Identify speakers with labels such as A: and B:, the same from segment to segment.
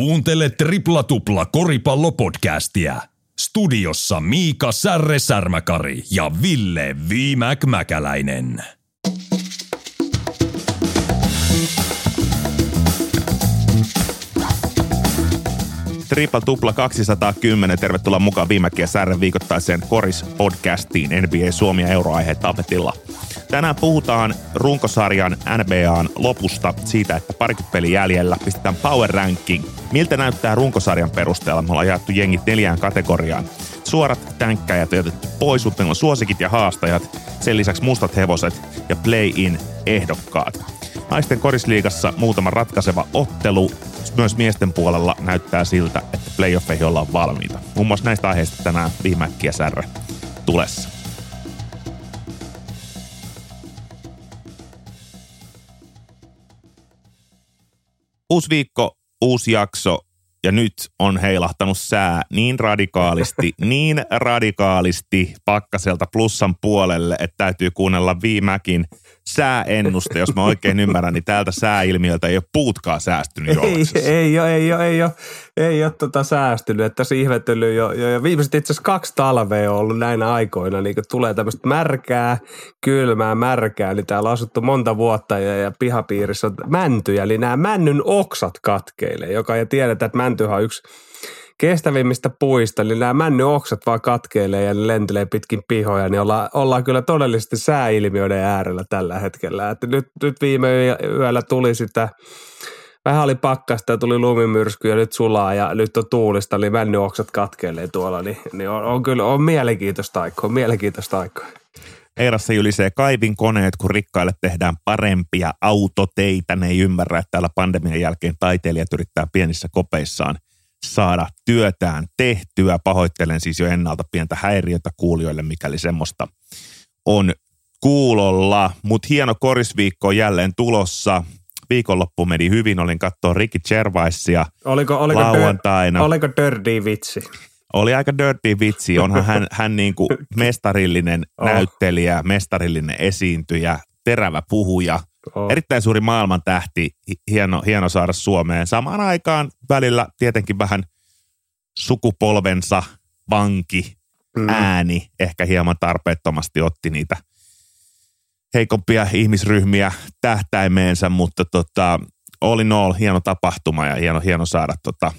A: Kuuntele Tripla Tupla koripallopodcastia. Studiossa Miika Särre Särmäkari ja Ville Viimäk Mäkäläinen.
B: Triple Tupla 210. Tervetuloa mukaan viimekin Särren viikoittaiseen Koris-podcastiin NBA Suomi ja euroaiheet tapetilla. Tänään puhutaan runkosarjan NBAn lopusta siitä, että parikymmentä peli jäljellä pistetään power ranking. Miltä näyttää runkosarjan perusteella? Me ollaan jaettu jengit neljään kategoriaan. Suorat tänkkäjät on jätetty pois, mutta on suosikit ja haastajat, sen lisäksi mustat hevoset ja play-in ehdokkaat. Naisten korisliigassa muutama ratkaiseva ottelu. Myös miesten puolella näyttää siltä, että playoffeihin ollaan valmiita. Muun muassa näistä aiheista tänään viimeäkkiä särre tulessa. Uusi viikko, uusi jakso ja nyt on heilahtanut sää niin radikaalisti, niin radikaalisti pakkaselta plussan puolelle, että täytyy kuunnella viimäkin sääennuste, jos mä oikein ymmärrän, niin täältä sääilmiöltä ei ole puutkaan säästynyt
C: ei, ei ole, ei ole, ei ole, ei ole tota säästynyt, että tässä ihmetellyt jo, jo, jo viimeiset itse asiassa kaksi talvea on ollut näinä aikoina, niin kun tulee tämmöistä märkää, kylmää, märkää, niin täällä on asuttu monta vuotta ja, ja pihapiirissä on mäntyjä, eli nämä männyn oksat katkeilee, joka ja tiedetään, että mäntyhän on yksi kestävimmistä puista, niin nämä männy oksat vaan katkeilee ja lentelee pitkin pihoja, niin ollaan, ollaan kyllä todellisesti sääilmiöiden äärellä tällä hetkellä. Että nyt, nyt viime yöllä tuli sitä, vähän oli pakkasta ja tuli lumimyrsky ja nyt sulaa ja nyt on tuulista, niin oksat katkeilee tuolla, niin, niin on, on, kyllä on mielenkiintoista aikaa, mielenkiintoista aikaa.
B: Eirassa jylisee kaivin koneet, kun rikkaille tehdään parempia autoteitä. Ne ei ymmärrä, että täällä pandemian jälkeen taiteilijat yrittää pienissä kopeissaan – saada työtään tehtyä. Pahoittelen siis jo ennalta pientä häiriötä kuulijoille, mikäli semmoista on kuulolla. Mutta hieno korisviikko on jälleen tulossa. Viikonloppu meni hyvin, olin katsoa Ricky Gervaisia
C: oliko, oliko
B: lauantaina.
C: Dör, oliko dirty vitsi?
B: Oli aika dirty vitsi. Onhan hän, hän niin kuin mestarillinen oh. näyttelijä, mestarillinen esiintyjä, terävä puhuja – Oh. Erittäin suuri maailman tähti, hieno, hieno saada Suomeen. Samaan aikaan välillä tietenkin vähän sukupolvensa vanki, mm. ääni ehkä hieman tarpeettomasti otti niitä heikompia ihmisryhmiä tähtäimeensä, mutta tota, all in all hieno tapahtuma ja hieno, hieno saada tota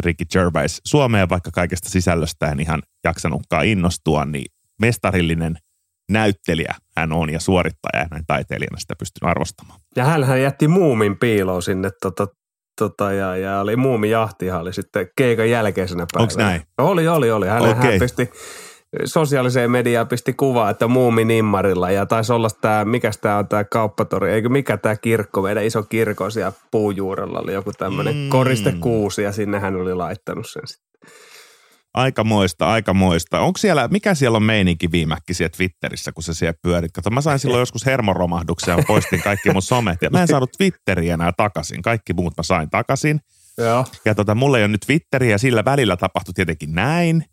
B: Ricky Gervais Suomeen, vaikka kaikesta sisällöstä en ihan jaksanutkaan innostua, niin mestarillinen – näyttelijä hän on ja suorittaja ja näin taiteilijana sitä pystyn arvostamaan.
C: Ja hän jätti muumin piiloon sinne tota, tota, ja, ja oli muumin jahtihan oli sitten keikan jälkeisenä päivänä.
B: Onko näin?
C: Oli, oli, oli. Hän, okay. hän pisti sosiaaliseen mediaan pisti kuvaa, että muumi nimmarilla ja taisi olla tämä, mikä tämä on tämä kauppatori, eikö mikä tämä kirkko, meidän iso kirkko siellä puujuurella oli joku tämmöinen mm. koristekuusi ja sinne hän oli laittanut sen sitten.
B: Aikamoista, aikamoista. Onko siellä, mikä siellä on meininki viimäkki siellä Twitterissä, kun se siellä pyörit? Kato, mä sain silloin joskus hermoromahduksia ja poistin kaikki mun somet. Ja mä en saanut Twitteriä enää takaisin. Kaikki muut mä sain takaisin.
C: Joo.
B: Ja tota, mulla ei ole nyt Twitteriä, sillä välillä tapahtui tietenkin näin,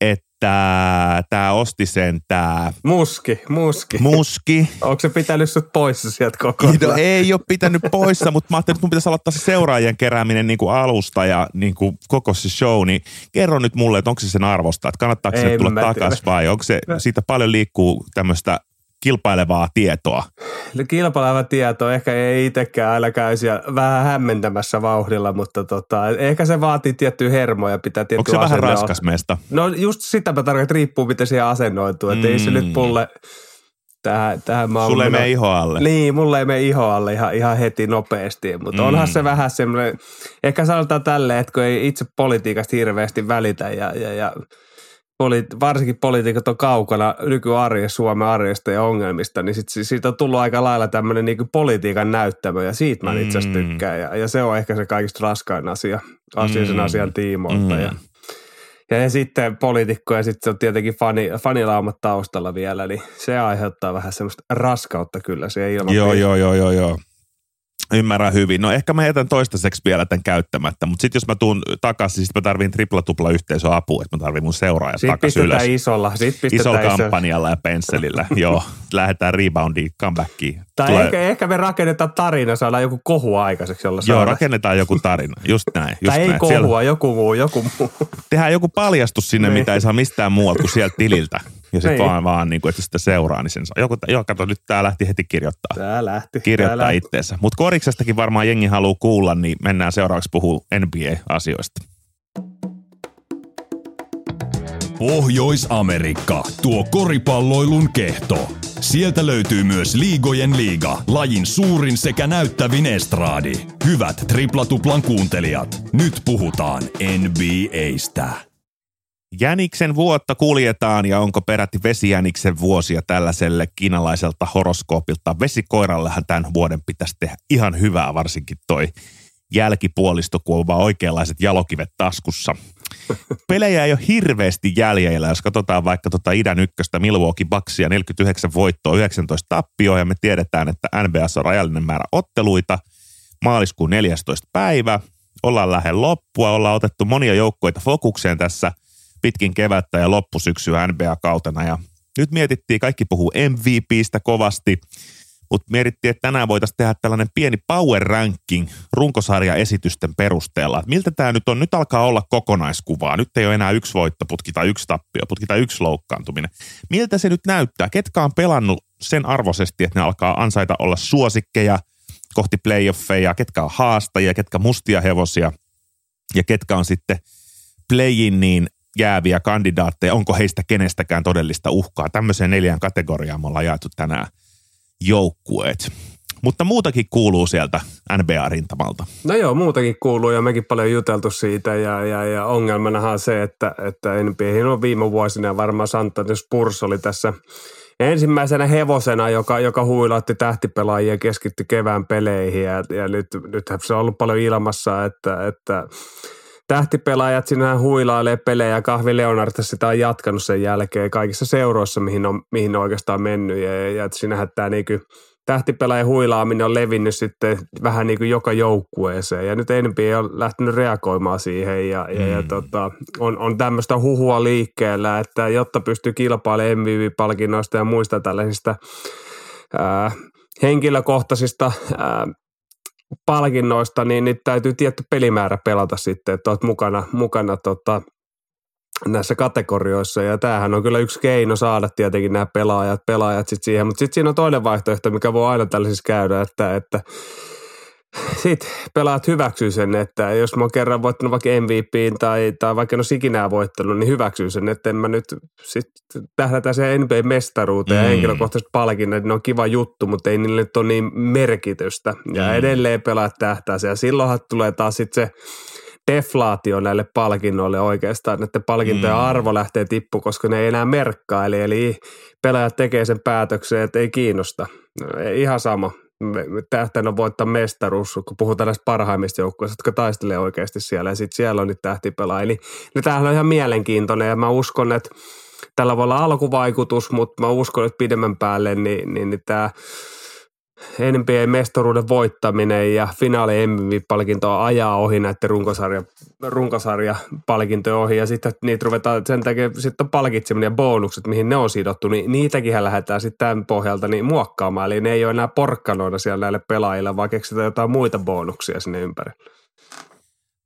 B: että että tämä osti sen tämä...
C: Muski, muski.
B: Muski.
C: Onko se pitänyt sut poissa sieltä koko ajan?
B: No, ei ole pitänyt poissa, mutta mä ajattelin, että mun pitäisi aloittaa se seuraajien kerääminen niin kuin alusta ja niin kuin koko se show, niin kerro nyt mulle, että onko se sen arvosta, että kannattaako se tulla takaisin vai onko se, siitä paljon liikkuu tämmöistä kilpailevaa tietoa?
C: No kilpaileva tieto, ehkä ei itsekään aina käy siellä vähän hämmentämässä vauhdilla, mutta tota, ehkä se vaatii tiettyä hermoja, pitää tiettyä
B: Onko se vähän raskas meistä?
C: No just sitä mä tarkoitan, että riippuu miten siihen asennoituu, että mm. ei se nyt mm. mulle tähän, tähän
B: mä Sulle ei mene iho alle.
C: Niin, mulle ei mene iho alle ihan, ihan heti nopeasti, mutta mm. onhan se vähän semmoinen, ehkä sanotaan tälleen, että kun ei itse politiikasta hirveästi välitä ja, ja, ja poli- varsinkin poliitikot on kaukana nykyarjessa, Suomen arjesta ja ongelmista, niin sit, siitä on tullut aika lailla tämmöinen niin politiikan näyttämö ja siitä mä mm. itse asiassa tykkään. Ja, ja, se on ehkä se kaikista raskain asia, asia mm. sen asian tiimoilta. Mm. Ja, ja, ja sitten poliitikko ja sitten on tietenkin fani, fanilaumat taustalla vielä, niin se aiheuttaa vähän semmoista raskautta kyllä se ilman.
B: Joo, joo, joo, joo, joo. Ymmärrän hyvin. No ehkä mä jätän toistaiseksi vielä tämän käyttämättä, mutta sitten jos mä tuun takaisin, sitten mä tarvin tripla-tupla yhteisöapua, että mä tarvin mun seuraajat takaisin ylös.
C: isolla. Pistetään
B: Isolla
C: iso-
B: kampanjalla ja pensselillä. Joo, lähdetään reboundiin, comebackiin.
C: Tai
B: Tulee-
C: ehkä, ehkä me rakennetaan tarina, saadaan joku kohu aikaiseksi, jolla
B: Joo,
C: saadaan-
B: rakennetaan joku tarina. Just näin. Just
C: Tai ei
B: näin.
C: kohua,
B: Siellä
C: joku muu, joku muu.
B: tehdään joku paljastus sinne,
C: Niin.
B: mitä ei saa mistään muualta kuin sieltä tililtä. Ja sitten
C: Niin.
B: vaan, vaan niin kuin, että sitä seuraa, niin sen saa. Joku, joo, kato, nyt tää lähti heti kirjoittaa.
C: Tää lähti.
B: Kirjoittaa itteensä. Mutta koriksestakin varmaan jengi haluaa kuulla, niin mennään seuraavaksi puhuu NBA-asioista.
A: Pohjois-Amerikka, tuo koripalloilun kehto. Sieltä löytyy myös Liigojen liiga, lajin suurin sekä näyttävin estraadi. Hyvät triplatuplan kuuntelijat, nyt puhutaan NBAstä.
B: Jäniksen vuotta kuljetaan ja onko peräti vesijäniksen vuosia tällaiselle kiinalaiselta horoskoopilta. Vesikoirallehan tämän vuoden pitäisi tehdä ihan hyvää, varsinkin toi jälkipuolisto, kun on vaan oikeanlaiset jalokivet taskussa. Pelejä ei ole hirveästi jäljellä, jos katsotaan vaikka tota idän ykköstä Milwaukee Bucksia, 49 voittoa, 19 tappioa, ja me tiedetään, että NBS on rajallinen määrä otteluita. Maaliskuun 14. päivä, ollaan lähellä loppua, ollaan otettu monia joukkoita fokukseen tässä pitkin kevättä ja loppusyksyä NBA-kautena, ja nyt mietittiin, kaikki puhuu MVPstä kovasti, mutta mietittiin, että tänään voitaisiin tehdä tällainen pieni power ranking runkosarjaesitysten perusteella. Että miltä tämä nyt on? Nyt alkaa olla kokonaiskuvaa. Nyt ei ole enää yksi voittoputki tai yksi tappioputki tai yksi loukkaantuminen. Miltä se nyt näyttää? Ketkä on pelannut sen arvoisesti, että ne alkaa ansaita olla suosikkeja kohti playoffeja, ketkä on haastajia, ketkä mustia hevosia ja ketkä on sitten playin niin jääviä kandidaatteja, onko heistä kenestäkään todellista uhkaa. Tämmöiseen neljään kategoriaan me ollaan jaettu tänään joukkueet. Mutta muutakin kuuluu sieltä NBA-rintamalta.
C: No joo, muutakin kuuluu ja mekin paljon juteltu siitä ja, ja, ja ongelmanahan on se, että, että NBA on viime vuosina varmaan Santos Spurs oli tässä ensimmäisenä hevosena, joka, joka huilautti tähtipelaajia ja keskittyi kevään peleihin ja, ja nyt, nythän se on ollut paljon ilmassa, että, että tähtipelaajat sinä huilailee pelejä. Kahvi Leonard sitä on jatkanut sen jälkeen kaikissa seuroissa, mihin on, mihin on oikeastaan mennyt. Ja, ja sinähän tämä niinku, tähtipelaajan huilaaminen on levinnyt sitten vähän niin kuin joka joukkueeseen. Ja nyt NBA on lähtenyt reagoimaan siihen ja, ja, ja tota, on, on tämmöistä huhua liikkeellä, että jotta pystyy kilpailemaan MVP-palkinnoista ja muista tällaisista ää, henkilökohtaisista ää, palkinnoista, niin, niin täytyy tietty pelimäärä pelata sitten, että olet mukana, mukana tota, näissä kategorioissa. Ja tämähän on kyllä yksi keino saada tietenkin nämä pelaajat, pelaajat sit siihen. Mutta sitten siinä on toinen vaihtoehto, mikä voi aina tällaisissa käydä, että, että sitten pelaat hyväksyy sen, että jos mä oon kerran voittanut vaikka MVPin tai, tai vaikka en ole ikinä voittanut, niin hyväksyy sen, että en mä nyt sit tähdätä siihen NBA-mestaruuteen mm. ja henkilökohtaiset palkinnat, ne on kiva juttu, mutta ei niille nyt ole niin merkitystä. Ja
B: Mm.
C: edelleen pelaat tähtää se ja silloinhan tulee taas sitten se deflaatio näille palkinnoille oikeastaan, että palkintojen
B: Mm.
C: arvo lähtee tippu, koska ne ei enää merkkaa, eli, eli pelaajat tekee sen päätöksen, että ei kiinnosta. No, ihan sama. Tähtäin voittaa mestaruus, kun puhutaan näistä parhaimmista joukkueista, jotka taistelee oikeasti siellä, ja sitten siellä on nyt tähtipelaajia. Niin, niin tämähän on ihan mielenkiintoinen, ja mä uskon, että tällä voi olla alkuvaikutus, mutta mä uskon, että pidemmän päälle niin, niin, niin tämä NBA-mestaruuden voittaminen ja finaali MVP-palkintoa ajaa ohi näiden runkosarja, runkosarjapalkintojen ohi ja sitten niitä ruvetaan sen takia sitten palkitseminen ja bonukset, mihin ne on sidottu, niin niitäkin lähdetään sitten tämän pohjalta niin muokkaamaan. Eli ne ei ole enää porkkanoina siellä näille pelaajille, vaan keksitään jotain muita bonuksia sinne ympärille.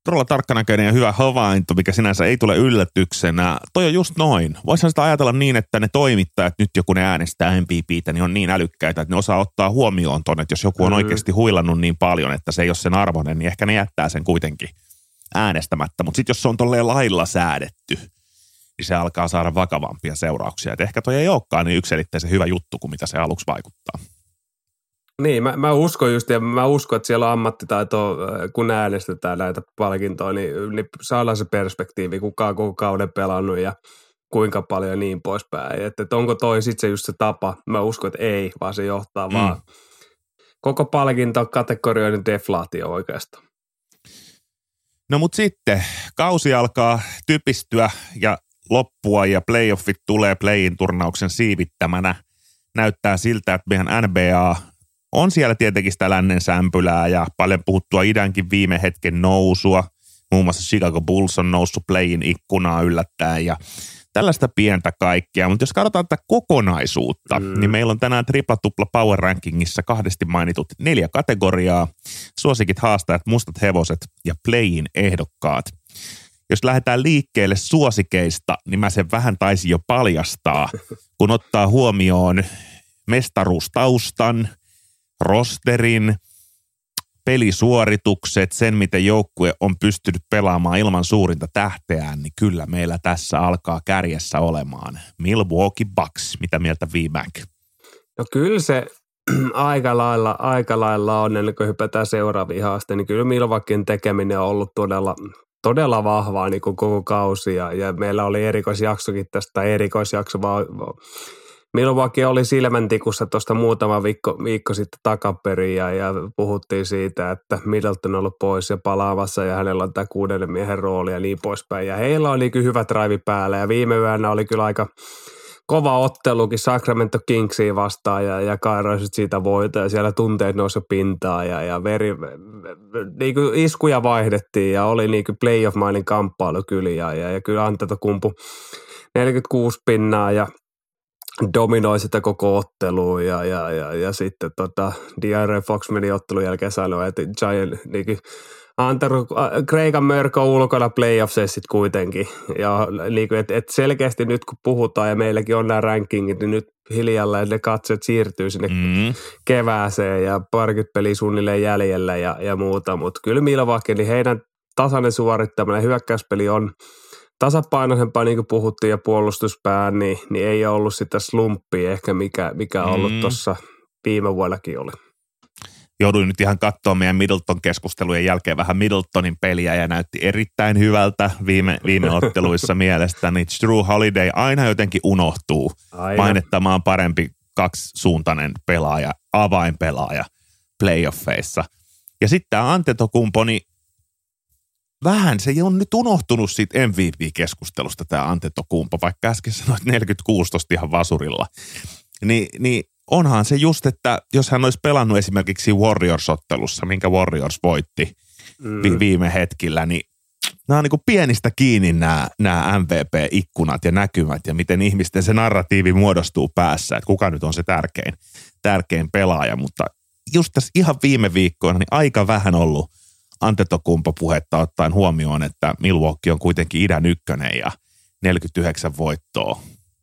B: Todella tarkkanäköinen ja hyvä havainto, mikä sinänsä ei tule yllätyksenä. Toi on just noin. Voisihan sitä ajatella niin, että ne toimittajat nyt joku ne äänestää MVPtä, niin on niin älykkäitä, että ne osaa ottaa huomioon ton, että jos joku on oikeasti huilannut niin paljon, että se ei ole sen arvoinen, niin ehkä ne jättää sen kuitenkin äänestämättä. Mutta sitten jos se on tolleen lailla säädetty, niin se alkaa saada vakavampia seurauksia. Et ehkä toi ei olekaan niin yksilitteisen hyvä juttu kuin mitä se aluksi vaikuttaa.
C: Niin, mä, mä uskon just, ja mä uskon, että siellä on ammattitaito, äh, kun äänestetään näitä palkintoja, niin, niin saadaan se perspektiivi, kuka on koko kauden pelannut ja kuinka paljon ja niin poispäin. Että, että onko toi sitten se just se tapa? Mä uskon, että ei, vaan se johtaa
B: Mm.
C: mm. vaan koko palkinto kategorioiden deflaatio oikeastaan.
B: No mutta sitten kausi alkaa typistyä ja loppua ja playoffit tulee playin turnauksen siivittämänä. Näyttää siltä, että meidän NBA on siellä tietenkin sitä lännen sämpylää ja paljon puhuttua idänkin viime hetken nousua. Muun muassa Chicago Bulls on noussut playin ikkunaa yllättäen ja tällaista pientä kaikkea. Mutta jos katsotaan tätä kokonaisuutta, mm. niin meillä on tänään tripla-tupla Power Rankingissa kahdesti mainitut neljä kategoriaa. Suosikit haastajat, mustat hevoset ja playin ehdokkaat. Jos lähdetään liikkeelle suosikeista, niin mä sen vähän taisin jo paljastaa, kun ottaa huomioon mestaruustaustan, rosterin, pelisuoritukset, sen miten joukkue on pystynyt pelaamaan ilman suurinta tähteään, niin kyllä meillä tässä alkaa kärjessä olemaan Milwaukee Bucks. Mitä mieltä V-Mac?
C: No kyllä se aika lailla, aika lailla on, ennen kuin hypätään seuraaviin haasteisiin, niin kyllä Milwaukeein tekeminen on ollut todella, todella vahvaa niin kuin koko kausi ja, ja meillä oli erikoisjaksokin tästä, erikoisjakso vaan Milwaukee oli silmäntikussa tuosta muutama viikko, viikko sitten takaperin ja, ja puhuttiin siitä, että Middleton on ollut pois ja palaamassa ja hänellä on tämä kuudennen miehen rooli ja niin poispäin. Ja heillä on niin hyvä drive päällä ja viime yönä oli kyllä aika kova ottelukin Sacramento Kingsiin vastaan ja, ja kairaisit siitä voita ja siellä tunteet nousi pintaan ja, ja veri, niin kuin iskuja vaihdettiin ja oli niin kuin playoff-mainen kamppailu kyllä ja, ja, ja kyllä kumpu 46 pinnaa ja dominoi sitä koko ottelua ja, ja, ja, ja sitten tota, D.R. Fox meni ottelun jälkeen sanoi, että Giant niin antanut Kreikan mörkö ulkona playoffsessit kuitenkin. Ja niin kuin, et, et selkeästi nyt kun puhutaan ja meilläkin on nämä rankingit, niin nyt hiljalleen ne katseet siirtyy sinne mm. kevääseen ja parikymmentä peliä suunnilleen jäljellä ja, ja muuta. Mutta kyllä Milwaukee, niin heidän tasainen suorittaminen hyökkäyspeli on – tasapainoisempaa, niin kuin puhuttiin, ja puolustuspää, niin, niin ei ole ollut sitä slumppia ehkä, mikä, mikä on ollut mm. tuossa viime vuonnakin oli.
B: Jouduin nyt ihan katsoa meidän Middleton-keskustelujen jälkeen vähän Middletonin peliä ja näytti erittäin hyvältä viime, viime otteluissa mielestäni. True Holiday aina jotenkin unohtuu. Aina. Mainettamaan parempi kaksisuuntainen pelaaja, avainpelaaja playoffeissa. Ja sitten tämä Antetokumpo, niin vähän se on nyt unohtunut siitä MVP-keskustelusta tämä Antetokumpo, vaikka äsken sanoit 46 tosta ihan vasurilla. Ni, niin onhan se just, että jos hän olisi pelannut esimerkiksi Warriors-ottelussa, minkä Warriors voitti mm. vi, viime hetkillä, niin nämä on niin kuin pienistä kiinni nämä, nämä MVP-ikkunat ja näkymät ja miten ihmisten se narratiivi muodostuu päässä, että kuka nyt on se tärkein, tärkein pelaaja, mutta just tässä ihan viime viikkoina niin aika vähän ollut Antetokumpo puhetta ottaen huomioon, että Milwaukee on kuitenkin idän ykkönen ja 49 voittoa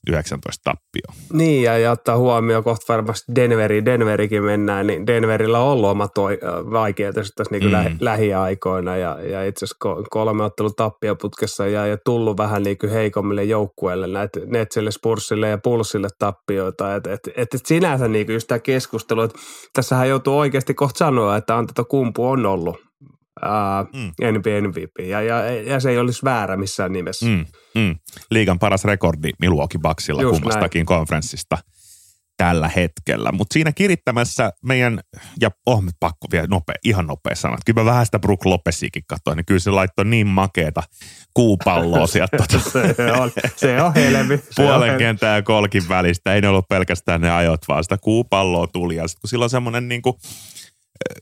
B: 19 tappio.
C: Niin, ja, ja ottaa huomioon kohta varmasti Denveri, Denverikin mennään, niin Denverillä on ollut oma toi, vaikeaa tässä niin mm. lähi, lähiaikoina, ja, ja itse asiassa kolme ottelun tappioputkessa ja, ja tullut vähän niin kuin heikommille joukkueille, näitä Netsille, Spursille ja Pulssille tappioita, että et, et, et sinänsä niin kuin just tämä keskustelu, että tässähän joutuu oikeasti kohta sanoa, että Anteto Kumpu on ollut uh, mm. MVP, ja, ja, ja se ei olisi väärä missään nimessä. Mm,
B: mm. Liigan paras rekordi Milwaukee Bucksilla Just kummastakin näin. konferenssista tällä hetkellä. Mutta siinä kirittämässä meidän, ja oh, pakko vielä nopea, ihan nopea sanoa, kyllä mä vähän sitä Brook Lopesikin katsoin, niin kyllä se laittoi niin makeeta kuupalloa sieltä.
C: Tota, se, on, se on helmi.
B: Puolen kentän ja kolkin välistä, ei ne ollut pelkästään ne ajot, vaan sitä kuupalloa tuli. Ja sitten kun sillä on semmoinen niin kuin,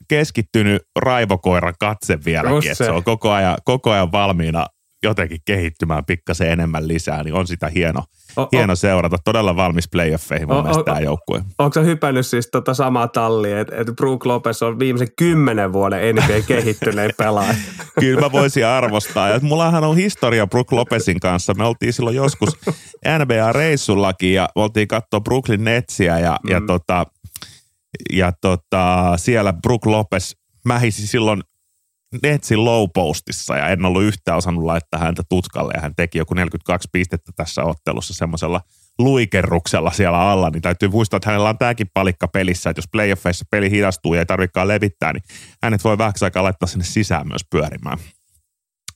B: keskittynyt raivokoiran katse vieläkin, että se on koko ajan, koko ajan valmiina jotenkin kehittymään pikkasen enemmän lisää, niin on sitä hieno, o, hieno o, seurata. Todella valmis playoffeihin mun o, mielestä tämä joukkue.
C: Onko se hypännyt siis tota samaa tallia, että et Brook Lopez on viimeisen kymmenen vuoden NBA kehittynein pelaaja?
B: Kyllä mä voisin arvostaa. Ja mullahan on historia Brook Lopezin kanssa. Me oltiin silloin joskus NBA-reissullakin ja oltiin katsoa Brooklyn Netsiä ja, mm. ja tota, ja tota, siellä Brook Lopez mähisi silloin Netsin low postissa ja en ollut yhtään osannut laittaa häntä tutkalle ja hän teki joku 42 pistettä tässä ottelussa semmoisella luikerruksella siellä alla, niin täytyy muistaa, että hänellä on tämäkin palikka pelissä, että jos playoffeissa peli hidastuu ja ei tarvikaan levittää, niin hänet voi vähäksi aikaa laittaa sinne sisään myös pyörimään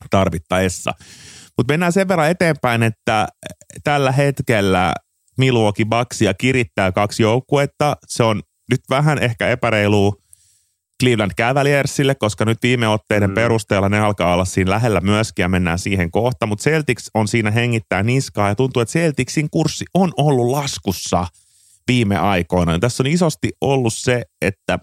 B: tarvittaessa. Mutta mennään sen verran eteenpäin, että tällä hetkellä Milwaukee Bucksia kirittää kaksi joukkuetta. Se on nyt vähän ehkä epäreilua Cleveland Cavaliersille, koska nyt viime otteiden mm. perusteella ne alkaa olla siinä lähellä myöskin ja mennään siihen kohta, mutta Celtics on siinä hengittää niskaa ja tuntuu, että Celticsin kurssi on ollut laskussa viime aikoina. Tässä on isosti ollut se, että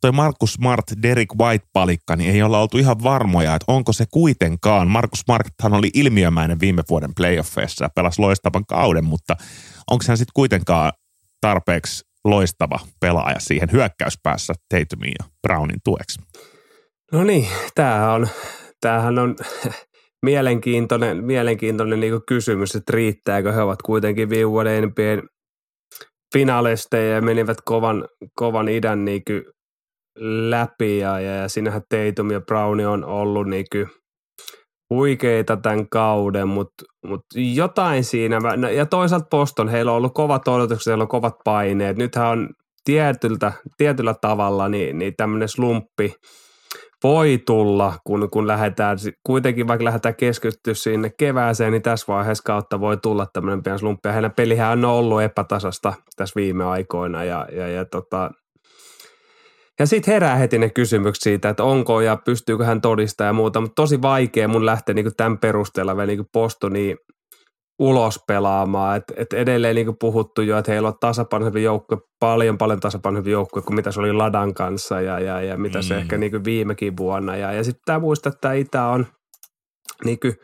B: toi Markus Smart, Derek White-palikka, niin ei olla oltu ihan varmoja, että onko se kuitenkaan. Markus Smarthan oli ilmiömäinen viime vuoden playoffeissa ja pelasi loistavan kauden, mutta onko hän sitten kuitenkaan tarpeeksi loistava pelaaja siihen hyökkäyspäässä Tatumin ja Brownin tueksi?
C: No niin, tämähän on, tämähän on mielenkiintoinen, mielenkiintoinen niin kysymys, että riittääkö he ovat kuitenkin viime vuoden finalisteja ja menivät kovan, kovan idän niin läpi ja, ja, ja sinähän Tatum ja Browni on ollut niin huikeita tämän kauden, mutta mut jotain siinä, no, ja toisaalta Boston, heillä on ollut kovat odotukset, heillä on kovat paineet, nythän on tietyltä, tietyllä tavalla niin, niin tämmöinen slumppi, voi tulla, kun, kun lähdetään, kuitenkin vaikka lähdetään keskittyä sinne kevääseen, niin tässä vaiheessa kautta voi tulla tämmöinen pian slumppi. Ja heidän pelihän on ollut epätasasta tässä viime aikoina ja, ja, ja tota, ja sitten herää heti ne kysymykset siitä, että onko ja pystyykö hän todistamaan ja muuta, mutta tosi vaikea mun lähteä niin tämän perusteella vielä niin Bostoniin ulos pelaamaan. Et, et edelleen niin kuin puhuttu jo, että heillä on tasapainoisempi joukkue, paljon paljon tasapainoisempi joukkue kuin mitä se oli Ladan kanssa ja, ja, ja mitä mm. se ehkä niin kuin viimekin vuonna. Ja, ja sitten tämä muistaa, että tämä Itä on niin kuin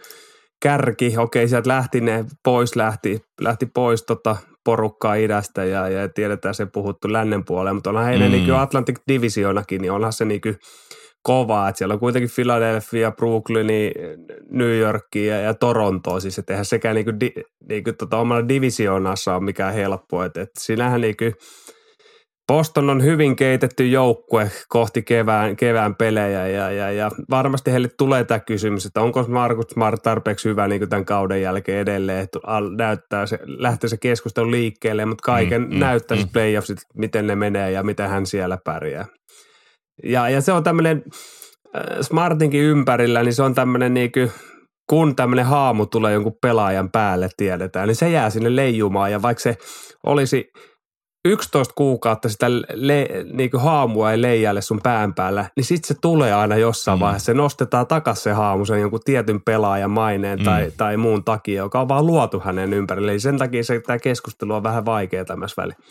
C: kärki, okei sieltä lähti ne pois, lähti, lähti pois tota porukkaa idästä ja, ja tiedetään se puhuttu lännen puolelle, mutta onhan heidän mm. niin Atlantic Divisionakin, niin onhan se niin kuin kovaa, että siellä on kuitenkin Philadelphia, Brooklyn, New York ja, ja Toronto, siis että eihän sekään niinku, di, niinku tota omalla divisioonassa ole mikään helppo, että, että sinähän niinku, Boston on hyvin keitetty joukkue kohti kevään, kevään pelejä ja, ja, ja varmasti heille tulee tämä kysymys, että onko Markus Smart tarpeeksi hyvä niin tämän kauden jälkeen edelleen, että näyttää se, lähtee se keskustelu liikkeelle, mutta kaiken mm, mm, näyttää mm. playoffsit, miten ne menee ja miten hän siellä pärjää. Ja, ja se on tämmöinen äh, Smartinkin ympärillä, niin se on tämmöinen niin kuin, kun tämmöinen haamu tulee jonkun pelaajan päälle, tiedetään, niin se jää sinne leijumaan. Ja vaikka se olisi 11 kuukautta sitä le, niin kuin haamua ei leijalle sun pään päällä, niin sitten se tulee aina jossain mm. vaiheessa. Se nostetaan takaisin se haamu sen jonkun tietyn pelaajan maineen mm. tai, tai muun takia, joka on vaan luotu hänen ympärille. Eli sen takia se, tämä keskustelu on vähän vaikeaa tämmöisessä välissä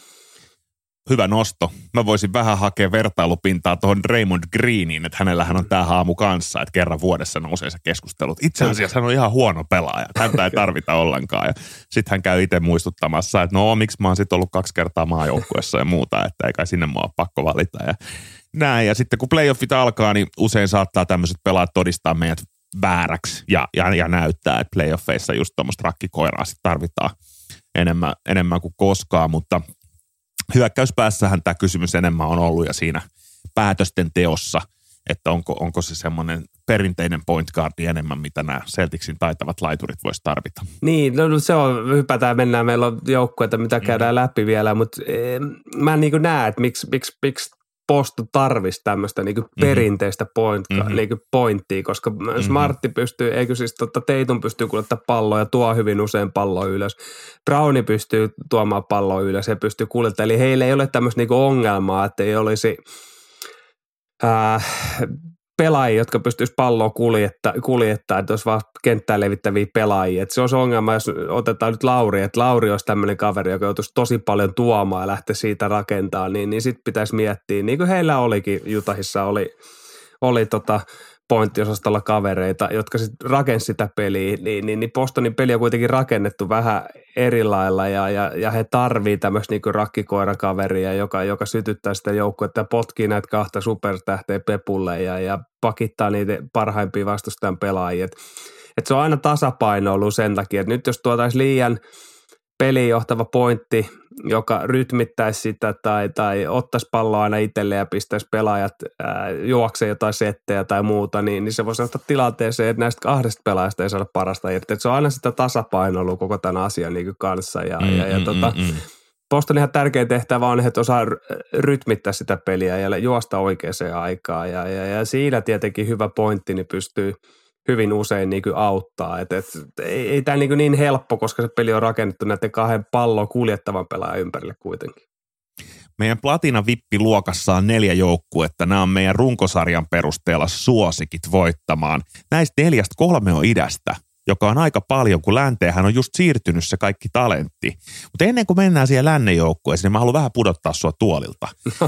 B: hyvä nosto. Mä voisin vähän hakea vertailupintaa tuohon Raymond Greeniin, että hänellähän on tämä haamu kanssa, että kerran vuodessa nousee se keskustelut. Itse asiassa hän on ihan huono pelaaja, häntä ei tarvita ollenkaan. Ja sitten hän käy itse muistuttamassa, että no miksi mä oon sitten ollut kaksi kertaa maajoukkuessa ja muuta, että ei kai sinne mua pakko valita. Ja näin, ja sitten kun playoffit alkaa, niin usein saattaa tämmöiset pelaat todistaa meidät vääräksi ja, ja, ja näyttää, että playoffeissa just tuommoista rakkikoiraa sitten tarvitaan enemmän, enemmän kuin koskaan, mutta hyökkäyspäässähän tämä kysymys enemmän on ollut ja siinä päätösten teossa, että onko, onko se semmoinen perinteinen point guard enemmän, mitä nämä Celticsin taitavat laiturit voisi tarvita.
C: Niin, no, no se on, hypätään, mennään, meillä on joukkueita, mitä mm. käydään mm. läpi vielä, mutta e, mä en niin näe, että miksi, miksi, miksi Posto tarvisi tämmöistä niinku mm-hmm. perinteistä point, mm-hmm. niinku pointtia, koska mm-hmm. Smartti pystyy, eikö siis totta, Teiton pystyy kuljettaa palloa ja tuo hyvin usein palloa ylös. Browni pystyy tuomaan palloa ylös ja pystyy kuljettamaan. Eli heillä ei ole tämmöistä niinku ongelmaa, että ei olisi äh, pelaajia, jotka pystyisi palloa kuljettaa, kuljettaa että olisi vaan kenttään levittäviä pelaajia. Että se olisi ongelma, jos otetaan nyt Lauri, että Lauri olisi tämmöinen kaveri, joka joutuisi tosi paljon tuomaan ja lähteä siitä rakentaa, niin, niin sitten pitäisi miettiä, niin kuin heillä olikin, Jutahissa oli, oli tota, pointtiosastolla kavereita, jotka sitten rakensi sitä peliä, niin, niin, niin Bostonin peli on kuitenkin rakennettu vähän eri lailla ja, ja, ja he tarvii tämmöistä niinku rakkikoirakaveria, joka, joka sytyttää sitä joukkuetta ja potkii näitä kahta supertähteä pepulle ja, ja pakittaa niitä parhaimpia vastustajan pelaajia. Et, et se on aina tasapaino ollut sen takia, että nyt jos tuotaisiin liian – peliin johtava pointti, joka rytmittäisi sitä tai, tai ottaisi palloa aina itselle ja pistäisi pelaajat ää, juokseen jotain settejä tai muuta, niin, niin se voisi ottaa tilanteeseen, että näistä kahdesta pelaajasta ei saada parasta irti. Että se on aina sitä tasapainoilua koko tämän asian niin kanssa. Ja, mm, ja, ja mm, tota, mm, mm. Boston ihan tärkein tehtävä on, että osaa rytmittää sitä peliä ja juosta oikeaan aikaan. Ja, ja, ja siinä tietenkin hyvä pointti, niin pystyy – hyvin usein niin kuin auttaa. Et, et, ei, ei tämä niin, niin helppo, koska se peli on rakennettu näiden kahden pallon kuljettavan pelaajan ympärille kuitenkin.
B: Meidän platina luokassa on neljä joukkuetta. Nämä on meidän runkosarjan perusteella suosikit voittamaan. Näistä neljästä kolme on idästä. Joka on aika paljon, kun länteenhän on just siirtynyt se kaikki talentti. Mutta ennen kuin mennään siihen lännen joukkueeseen, niin mä haluan vähän pudottaa sua tuolilta.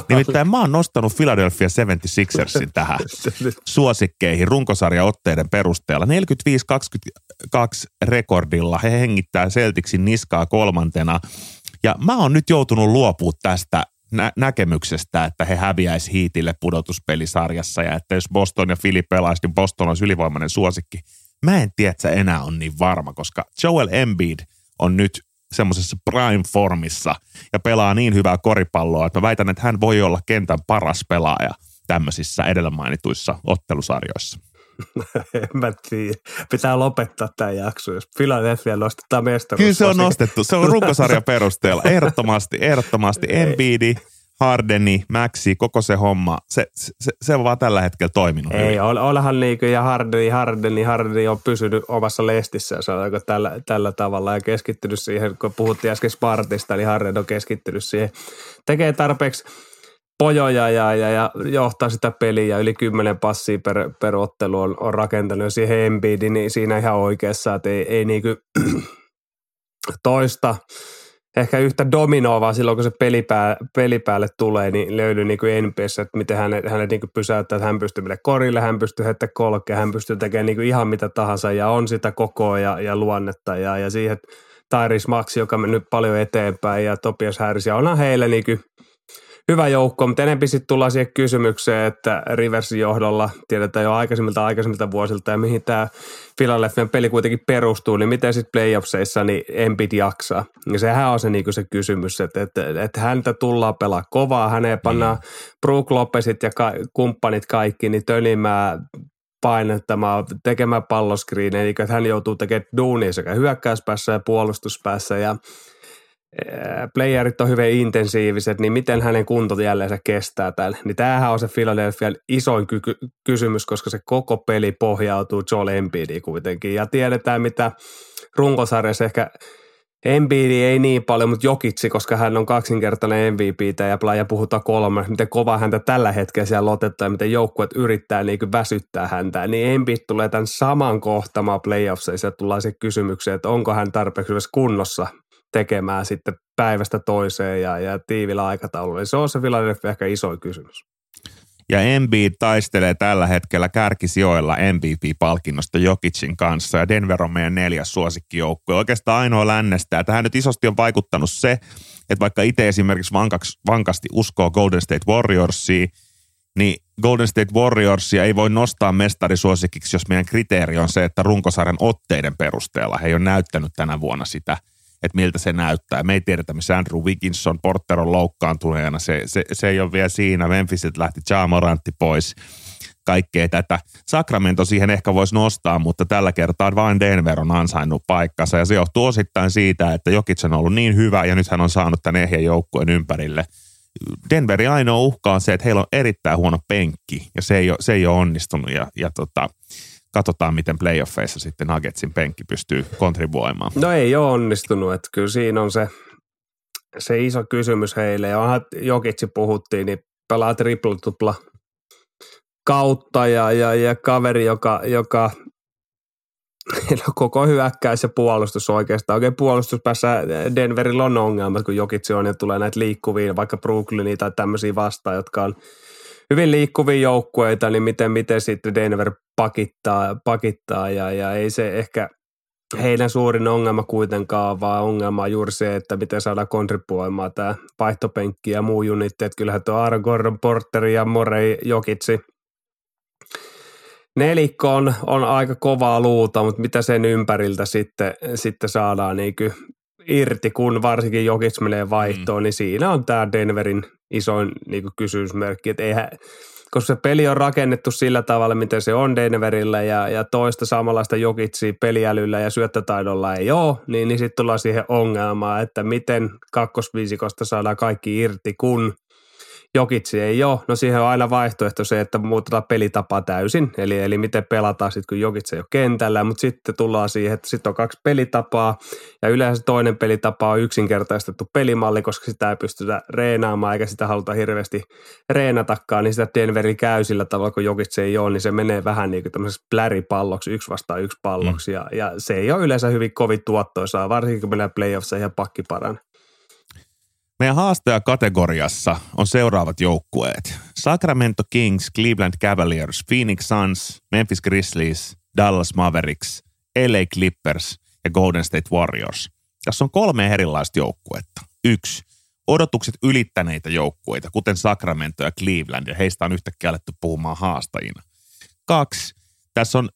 B: Nimittäin mä oon nostanut Philadelphia 76ersin tähän suosikkeihin runkosarjaotteiden perusteella. 45-22 rekordilla he hengittää Celticsin niskaa kolmantena. Ja mä oon nyt joutunut luopua tästä nä- näkemyksestä, että he häviäisi hiitille pudotuspelisarjassa ja että jos Boston ja Philly pelaisi, niin Boston olisi ylivoimainen suosikki. Mä en tiedä, että enää on niin varma, koska Joel Embiid on nyt semmoisessa prime-formissa ja pelaa niin hyvää koripalloa, että mä väitän, että hän voi olla kentän paras pelaaja tämmöisissä edellä mainituissa ottelusarjoissa.
C: en mä tiedä. Pitää lopettaa tämä jakso, jos Philadelphia nostetaan mestaruus.
B: Kyllä se on nostettu. Se on runkosarja perusteella. Ehdottomasti, ehdottomasti. Embiidi, Hardeni, Maxi, koko se homma, se, se, se on vaan tällä hetkellä toiminut.
C: Ei, ol, olehan niin ja Hardeni, Hardeni, Hardeni on pysynyt omassa lestissä, sanoiko tällä, tällä tavalla ja keskittynyt siihen, kun puhuttiin äsken Spartista, niin Harden on keskittynyt siihen. Tekee tarpeeksi pojoja ja, ja, ja johtaa sitä peliä. Yli kymmenen passia per, per ottelu on, on rakentanut. siihen Embiidin, niin siinä ihan oikeassa, että ei, ei niinku toista ehkä yhtä dominoivaa silloin, kun se pelipää, pelipäälle tulee, niin löydy niin kuin NBS, että miten hänet, hänet niin kuin pysäyttää, että hän pystyy mennä korille, hän pystyy heittämään kolkea, hän pystyy tekemään niin kuin ihan mitä tahansa ja on sitä kokoa ja, ja luonnetta ja, ja siihen Tairis Maxi, joka on mennyt paljon eteenpäin ja Topias Harris ja onhan heille niin kuin hyvä joukko, mutta enemmän sitten tullaan siihen kysymykseen, että Riversin johdolla tiedetään jo aikaisemmilta aikaisemmilta vuosilta ja mihin tämä Philadelphian peli kuitenkin perustuu, niin miten sitten playoffseissa niin Embiid jaksaa. Ja sehän on se, niinku se kysymys, että, että, että häntä tullaan pelaa kovaa, häneen pannaan mm. Brook Lopesit ja ka- kumppanit kaikki, niin tönimään painettamaan, tekemään palloskriinejä, eli että hän joutuu tekemään duunia sekä hyökkäyspäässä ja puolustuspäässä ja playerit on hyvin intensiiviset, niin miten hänen kunto jälleen se kestää tällä. Niin tämähän on se Philadelphian isoin ky- kysymys, koska se koko peli pohjautuu Joel Embiidiin kuitenkin. Ja tiedetään, mitä runkosarjassa ehkä Embiidi ei niin paljon, mutta Jokitsi, koska hän on kaksinkertainen MVP ja Playa puhutaan kolme, miten kova häntä tällä hetkellä siellä lotettaa ja miten joukkueet yrittää niin kuin väsyttää häntä, niin Embiid tulee tämän saman kohtamaan playoffseissa ja tullaan se kysymykseen, että onko hän tarpeeksi kunnossa tekemään sitten päivästä toiseen ja, ja tiivillä aikataululla. Eli se on se Philadelphia ehkä iso kysymys.
B: Ja Embiid taistelee tällä hetkellä kärkisijoilla MVP-palkinnosta Jokicin kanssa ja Denver on meidän neljäs suosikkijoukkue. Oikeastaan ainoa lännestä. Tähän nyt isosti on vaikuttanut se, että vaikka itse esimerkiksi vankaks, vankasti uskoo Golden State Warriorsiin, niin Golden State Warriorsia ei voi nostaa mestarisuosikiksi, jos meidän kriteeri on se, että runkosarjan otteiden perusteella he ei ole näyttänyt tänä vuonna sitä – että miltä se näyttää. Me ei tiedetä, missä Andrew Wigginson, Porter on loukkaantuneena. Se, se, se ei ole vielä siinä. Memphisit lähti Morantti pois. Kaikkea tätä. Sacramento siihen ehkä voisi nostaa, mutta tällä kertaa vain Denver on ansainnut paikkansa. Ja se johtuu osittain siitä, että Jokic on ollut niin hyvä ja nyt hän on saanut tämän ehjän joukkueen ympärille. Denverin ainoa uhka on se, että heillä on erittäin huono penkki ja se ei ole, se ei ole onnistunut. Ja, ja tota, katsotaan, miten playoffeissa sitten Nuggetsin penkki pystyy kontribuoimaan.
C: No ei ole onnistunut, että kyllä siinä on se, se iso kysymys heille. Ja onhan Jokitsi puhuttiin, niin pelaa triple-tupla kautta ja, ja, ja kaveri, joka, joka no, koko hyökkäys ja puolustus oikeastaan. Oikein puolustuspäässä Denverillä on ongelma, kun Jokitsi on ja tulee näitä liikkuvia, vaikka Brooklynia tai tämmöisiä vastaan, jotka on hyvin liikkuvia joukkueita, niin miten, miten sitten Denver pakittaa, pakittaa ja, ja ei se ehkä heidän suurin ongelma kuitenkaan, vaan ongelma on juuri se, että miten saadaan kontribuoimaan tämä vaihtopenkki ja muu junitti. Että kyllähän tuo Aaron Gordon, Porteri ja Morei Jokitsi nelikko on, on aika kovaa luuta, mutta mitä sen ympäriltä sitten, sitten saadaan niin irti, kun varsinkin Jokits menee vaihtoon, mm. niin siinä on tämä Denverin isoin niin kysymysmerkki, että eihän, koska se peli on rakennettu sillä tavalla, miten se on Denverillä ja, ja toista samanlaista jokitsia peliälyllä ja syöttötaidolla ei ole, niin, niin sitten tullaan siihen ongelmaan, että miten kakkosviisikosta saadaan kaikki irti, kun Jokitsi ei ole. No siihen on aina vaihtoehto se, että muutetaan pelitapa täysin, eli, eli miten pelataan sitten, kun Jokitsi ei ole kentällä, mutta sitten tullaan siihen, että sitten on kaksi pelitapaa, ja yleensä toinen pelitapa on yksinkertaistettu pelimalli, koska sitä ei pystytä reenaamaan, eikä sitä haluta hirveästi reenatakaan, niin sitä Denveri käy sillä tavalla, kun Jokitsi ei ole, niin se menee vähän niin kuin tämmöisessä pläripalloksi, yksi vastaan yksi palloksi, mm. ja, ja, se ei ole yleensä hyvin kovin tuottoisaa, varsinkin kun mennään ja pakki paran.
B: Meidän haastaja-kategoriassa on seuraavat joukkueet. Sacramento Kings, Cleveland Cavaliers, Phoenix Suns, Memphis Grizzlies, Dallas Mavericks, LA Clippers ja Golden State Warriors. Tässä on kolme erilaista joukkuetta. Yksi, odotukset ylittäneitä joukkueita, kuten Sacramento ja Cleveland, ja heistä on yhtäkkiä alettu puhumaan haastajina. Kaksi, tässä on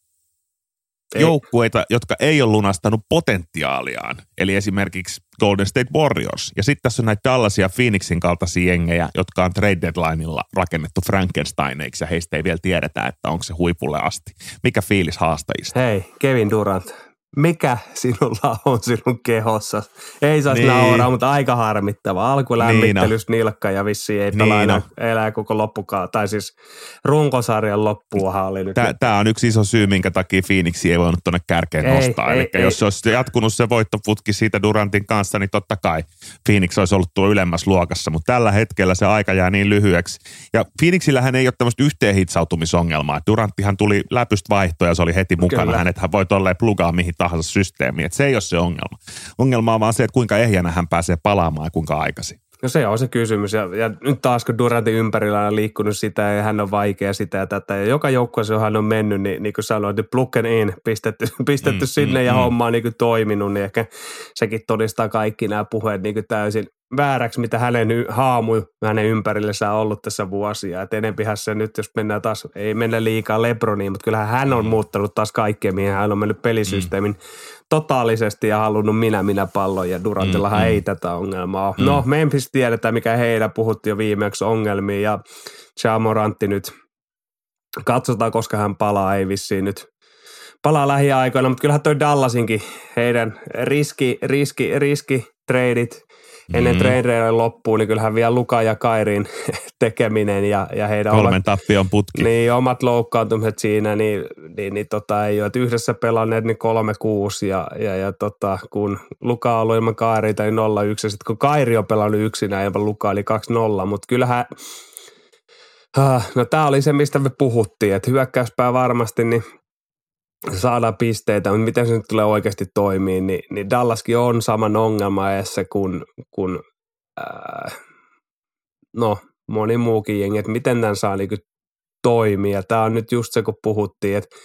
B: ei. joukkueita, jotka ei ole lunastanut potentiaaliaan. Eli esimerkiksi Golden State Warriors. Ja sitten tässä on näitä Dallasia Phoenixin kaltaisia jengejä, jotka on trade deadlineilla rakennettu Frankensteineiksi ja heistä ei vielä tiedetä, että onko se huipulle asti. Mikä fiilis haastajista?
C: Hei, Kevin Durant mikä sinulla on sinun kehossa? Ei saisi niin. nauraa, mutta aika harmittava. Alkulämmittelys niin nilkka ja vissi ei pelaa niin elää koko loppukaan. Tai siis runkosarjan loppuahan oli nyt.
B: Tämä on yksi iso syy, minkä takia Phoenix ei voinut tuonne kärkeen ei, nostaa. Ei, Eli ei, jos olisi jatkunut se voittoputki siitä Durantin kanssa, niin totta kai Phoenix olisi ollut tuo ylemmässä luokassa. Mutta tällä hetkellä se aika jää niin lyhyeksi. Ja Phoenixillähän ei ole tämmöistä yhteenhitsautumisongelmaa. Duranttihan tuli läpystä vaihtoja ja se oli heti mukana. Kyllä. Hänet voi tolleen plugaa mihin tahansa systeemiin. Että se ei ole se ongelma. Ongelma on vaan se, että kuinka ehjänä hän pääsee palaamaan ja kuinka aikaisin.
C: No se on se kysymys. Ja, ja nyt taas kun Durantin ympärillä on liikkunut sitä ja hän on vaikea sitä ja tätä. Ja joka joukkueessa, johon hän on mennyt, niin, niin kuin sanoin, että plug in, pistetty, pistetty mm, sinne mm, ja mm. homma on niin kuin toiminut. Niin ehkä sekin todistaa kaikki nämä puheet niin kuin täysin vääräksi, mitä hänen haamu hänen ympärillensä on ollut tässä vuosia. Et enempihän se nyt, jos mennään taas, ei mennä liikaa Lebroniin, mutta kyllähän hän on mm. muuttanut taas kaikkea, mihin hän on mennyt pelisysteemin mm. totaalisesti ja halunnut minä minä pallon ja Durantillahan mm, mm. ei tätä ongelmaa Mm. No Memphis tiedetään, mikä heidän puhuttiin jo viimeksi ongelmiin ja Chamorantti nyt katsotaan, koska hän palaa, ei vissiin nyt palaa lähiaikoina, mutta kyllähän toi Dallasinkin heidän riski, riski, riski, treidit ennen mm. treeneiden loppuun, niin kyllähän vielä Luka ja Kairin tekeminen ja, ja heidän
B: Kolmen omat, tappion putki.
C: Niin, omat loukkaantumiset siinä, niin, niin, niin tota, ei ole, että yhdessä pelanneet niin kolme kuusi ja, ja, ja tota, kun Luka on ollut ilman Kairita, niin 0-1 ja sitten kun Kairi on pelannut yksinään, ja Luka oli 2-0, mutta kyllähän No tämä oli se, mistä me puhuttiin, että hyökkäyspää varmasti, niin saadaan pisteitä, mutta miten se nyt tulee oikeasti toimii, niin, niin Dallaskin on saman ongelma edessä kuin, kuin ää, no, moni muukin jengi, että miten tämän saa niin toimia. Tämä on nyt just se, kun puhuttiin, että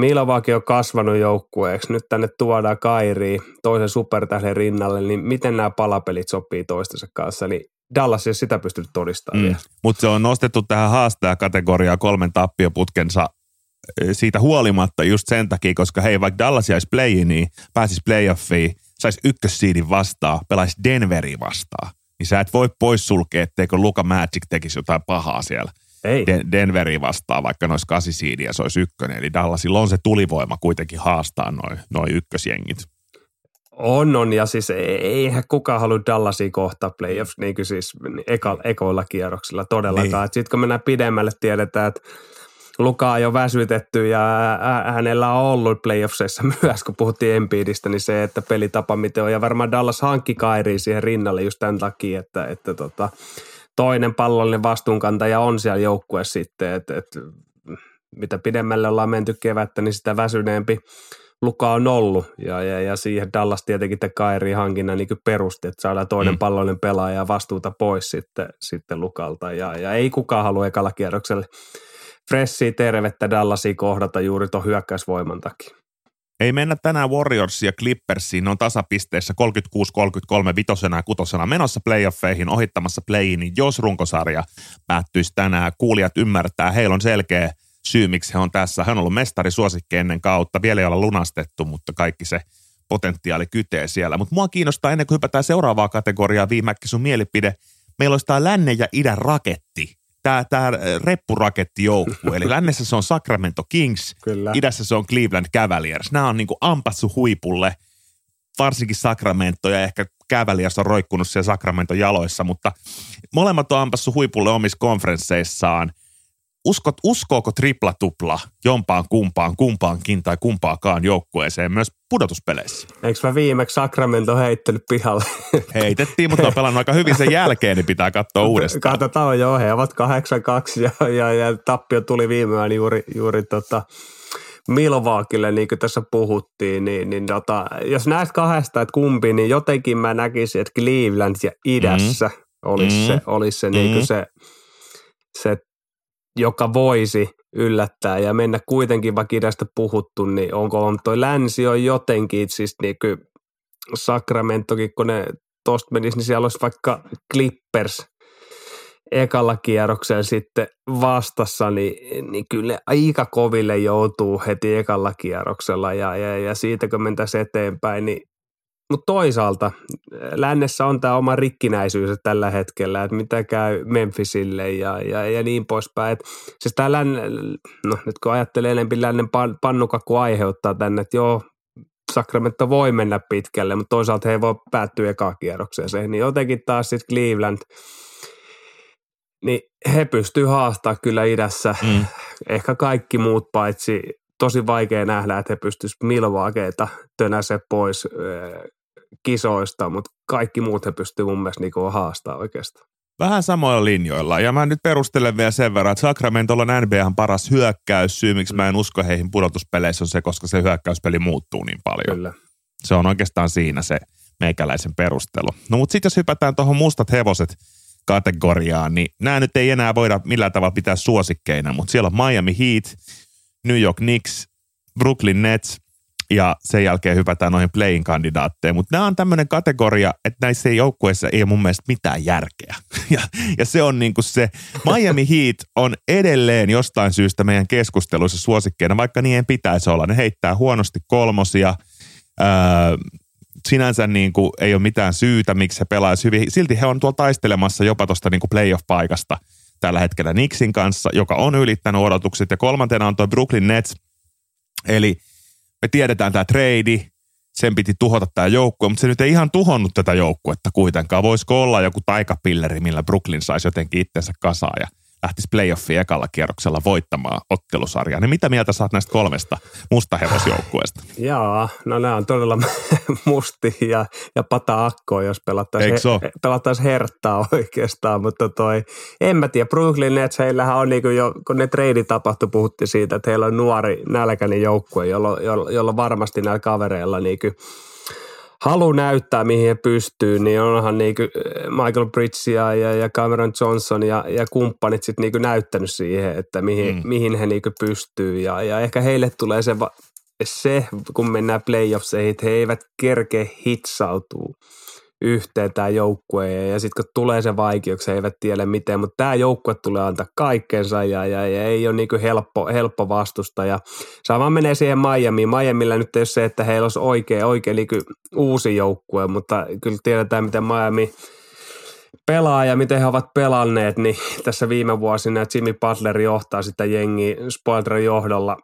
C: Milovakin on kasvanut joukkueeksi, nyt tänne tuodaan Kairi toisen supertähden rinnalle, niin miten nämä palapelit sopii toistensa kanssa, niin Dallas ei sitä pystynyt todistamaan mm.
B: Mutta se on nostettu tähän haastaja-kategoriaan kolmen tappioputkensa siitä huolimatta just sen takia, koska hei, vaikka Dallas jäisi playiin, niin pääsisi playoffiin, saisi ykkössiidin vastaan, pelaisi Denveri vastaan. Niin sä et voi poissulkea, etteikö Luka Magic tekisi jotain pahaa siellä. Ei. Den- Denveri vastaa, vaikka noissa kasisiidiä se olisi ykkönen. Eli Dallasilla on se tulivoima kuitenkin haastaa noin noi ykkösjengit.
C: On, on, ja siis eihän kukaan halua Dallasia kohtaa playoffs, niin kuin siis eka, ekoilla kierroksilla todellakaan. Niin. Sitten kun mennään pidemmälle, tiedetään, että Luka on jo väsytetty ja hänellä on ollut playoffseissa myös, kun puhuttiin Embiidistä, niin se, että pelitapa miten on. Ja varmaan Dallas hankki Kairiin siihen rinnalle just tämän takia, että, että tota, toinen pallollinen vastuunkantaja on siellä joukkueessa sitten, että, että mitä pidemmälle ollaan menty kevättä, niin sitä väsyneempi Luka on ollut ja, ja, ja siihen Dallas tietenkin te Kairi hankinnan niin perusti, että saadaan toinen mm. pallollinen pelaaja vastuuta pois sitten, sitten Lukalta ja, ja ei kukaan halua ekalla kierrokselle freshia tervettä Dallasi kohdata juuri tuon hyökkäysvoiman takia.
B: Ei mennä tänään Warriorsia ja Clippersiin, ne on tasapisteissä 36-33 vitosena ja kutosena menossa playoffeihin ohittamassa playin, niin jos runkosarja päättyisi tänään, kuulijat ymmärtää, heillä on selkeä syy, miksi he on tässä. He on ollut mestari suosikki ennen kautta, vielä ei olla lunastettu, mutta kaikki se potentiaali kytee siellä. Mutta mua kiinnostaa ennen kuin hypätään seuraavaa kategoriaa, viimeksi sun mielipide. Meillä olisi tämä lännen ja idän raketti tämä, tämä reppurakettijoukkue. Eli lännessä se on Sacramento Kings, Kyllä. idässä se on Cleveland Cavaliers. Nämä on niin kuin ampassu huipulle, varsinkin Sacramento ja ehkä käväliässä on roikkunut siellä Sacramento jaloissa, mutta molemmat on ampassu huipulle omissa konferensseissaan. Uskot, uskooko tripla-tupla jompaan kumpaan, kumpaankin tai kumpaakaan joukkueeseen myös pudotuspeleissä?
C: Eikö mä viimeksi Sacramento heittänyt pihalle?
B: Heitettiin, mutta on pelannut aika hyvin sen jälkeen, niin pitää katsoa uudestaan.
C: Katsotaan, joo, he ovat 8-2 ja, ja, ja tappio tuli viimeään juuri, juuri tota, Milvaakille, niin kuin tässä puhuttiin, niin, niin tota, jos näistä kahdesta, että kumpi, niin jotenkin mä näkisin, että Cleveland ja idässä mm. olisi mm. se, olisi se, mm. niin kuin se, se, joka voisi yllättää ja mennä kuitenkin, vaikka idästä puhuttu, niin onko toi länsi on jotenkin, siis niin kuin Sacramentokin, kun ne tosta menisi, niin siellä olisi vaikka Clippers – ekalla kierroksella sitten vastassa, niin, niin kyllä aika koville joutuu heti ekalla kierroksella ja, ja, ja siitä kun mentäisiin eteenpäin, niin mutta toisaalta lännessä on tämä oma rikkinäisyys tällä hetkellä, että mitä käy Memphisille ja, ja, ja niin poispäin. Et, siis tämä län, no nyt kun ajattelee enemmän lännen pan, pannukakku aiheuttaa tänne, että joo, Sacramento voi mennä pitkälle, mutta toisaalta he ei voi päättyä ekaan kierrokseen. Niin jotenkin taas sitten Cleveland – niin he pystyvät haastamaan kyllä idässä mm. ehkä kaikki muut paitsi tosi vaikea nähdä, että he pystyisivät Milvaakeita tönäse pois kisoista, mutta kaikki muut he pystyvät mun mielestä niinku haastamaan oikeastaan.
B: Vähän samoilla linjoilla. Ja mä nyt perustelen vielä sen verran, että Sacramentolla on NBAn paras hyökkäys. Syy, miksi mä en usko heihin pudotuspeleissä on se, koska se hyökkäyspeli muuttuu niin paljon. Kyllä. Se on oikeastaan siinä se meikäläisen perustelu. No mutta sitten jos hypätään tuohon mustat hevoset – kategoriaan, niin nämä nyt ei enää voida millään tavalla pitää suosikkeina, mutta siellä on Miami Heat, New York Knicks, Brooklyn Nets ja sen jälkeen hypätään noihin playing kandidaatteihin. Mutta nämä on tämmöinen kategoria, että näissä joukkueissa ei ole mun mielestä mitään järkeä. Ja, ja se on niinku se, Miami Heat on edelleen jostain syystä meidän keskusteluissa suosikkeina, vaikka niin ei pitäisi olla. Ne heittää huonosti kolmosia, öö, sinänsä niin kuin ei ole mitään syytä, miksi he pelaisi hyvin. Silti he on tuolla taistelemassa jopa tuosta niin playoff-paikasta tällä hetkellä Nixin kanssa, joka on ylittänyt odotukset. Ja kolmantena on tuo Brooklyn Nets. Eli me tiedetään tämä trade, sen piti tuhota tämä joukkue, mutta se nyt ei ihan tuhonnut tätä joukkuetta kuitenkaan. Voisiko olla joku taikapilleri, millä Brooklyn saisi jotenkin itsensä kasaan ja lähtisi playoffiin ekalla kierroksella voittamaan ottelusarjaa. Niin mitä mieltä saat näistä kolmesta mustahevosjoukkueesta?
C: Joo, no nämä on todella musti ja, ja pata akkoa, jos pelattaisiin, he, pelattaisiin herttaa oikeastaan, mutta toi, en mä tiedä, Brooklyn Nets, heillähän on niin jo, kun ne trade tapahtui, puhuttiin siitä, että heillä on nuori nälkäinen joukkue, jolla, jolla, jolla varmasti näillä kavereilla niin kuin halu näyttää, mihin he pystyy, niin onhan niin kuin eh, Michael Bridge ja, ja Cameron Johnson ja, ja kumppanit sitten niin näyttänyt siihen, että mihin, mm. mihin he niin pystyy. Ja, ja ehkä heille tulee se, se, kun mennään playoffseihin, että he eivät kerke hitsautua yhteen tämä joukkue ja sitten kun tulee se vaikeuksia, eivät tiedä miten, mutta tämä joukkue tulee antaa kaikkensa ja, ja, ja ei ole niin helppo, helppo vastusta ja sama menee siihen Miamiin. Miamilla nyt ei ole se, että heillä olisi oikein, oikein niin uusi joukkue, mutta kyllä tiedetään, miten Miami pelaa ja miten he ovat pelanneet, niin tässä viime vuosina Jimmy Butler johtaa sitä jengiä Spoilterin johdolla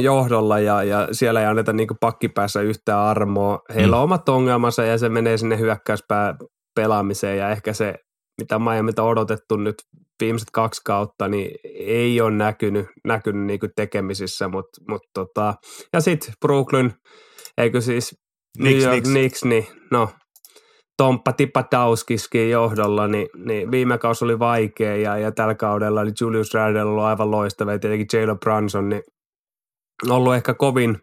C: johdolla ja, ja siellä ei anneta niin pakkipäässä yhtään armoa. Heillä mm. on omat ongelmansa ja se menee sinne hyökkäyspää pelaamiseen ja ehkä se, mitä Miamilta odotettu nyt viimeiset kaksi kautta, niin ei ole näkynyt, näkynyt niin tekemisissä, mutta mut tota, ja sitten Brooklyn, eikö siis New York Knicks, niin no, Tomppa Tipatauskiskin johdolla, niin, niin viime kausi oli vaikea ja, ja tällä kaudella oli Julius Randle ollut aivan loistava ja tietenkin Jalen Brunson, niin ollut ehkä kovin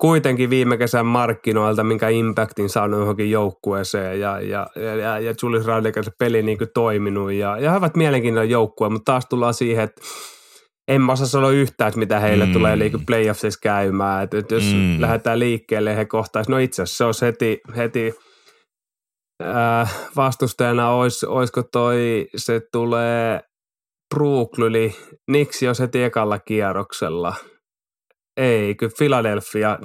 C: kuitenkin viime kesän markkinoilta, minkä impactin saanut johonkin joukkueeseen ja, ja, ja, ja Julius Randle se peli niin kuin toiminut ja, ja he ovat mielenkiintoinen joukkue, mutta taas tullaan siihen, että en mä osaa sanoa yhtään, että mitä heille mm. tulee niin playoffsissa käymään. Että, että jos mm. lähdetään liikkeelle, he kohtaisivat, no itse asiassa se olisi heti, heti äh, vastustajana, olisi, olisiko toi, se tulee Brooklyn, Niksi jos heti ekalla kierroksella – ei, kyllä Philadelphia,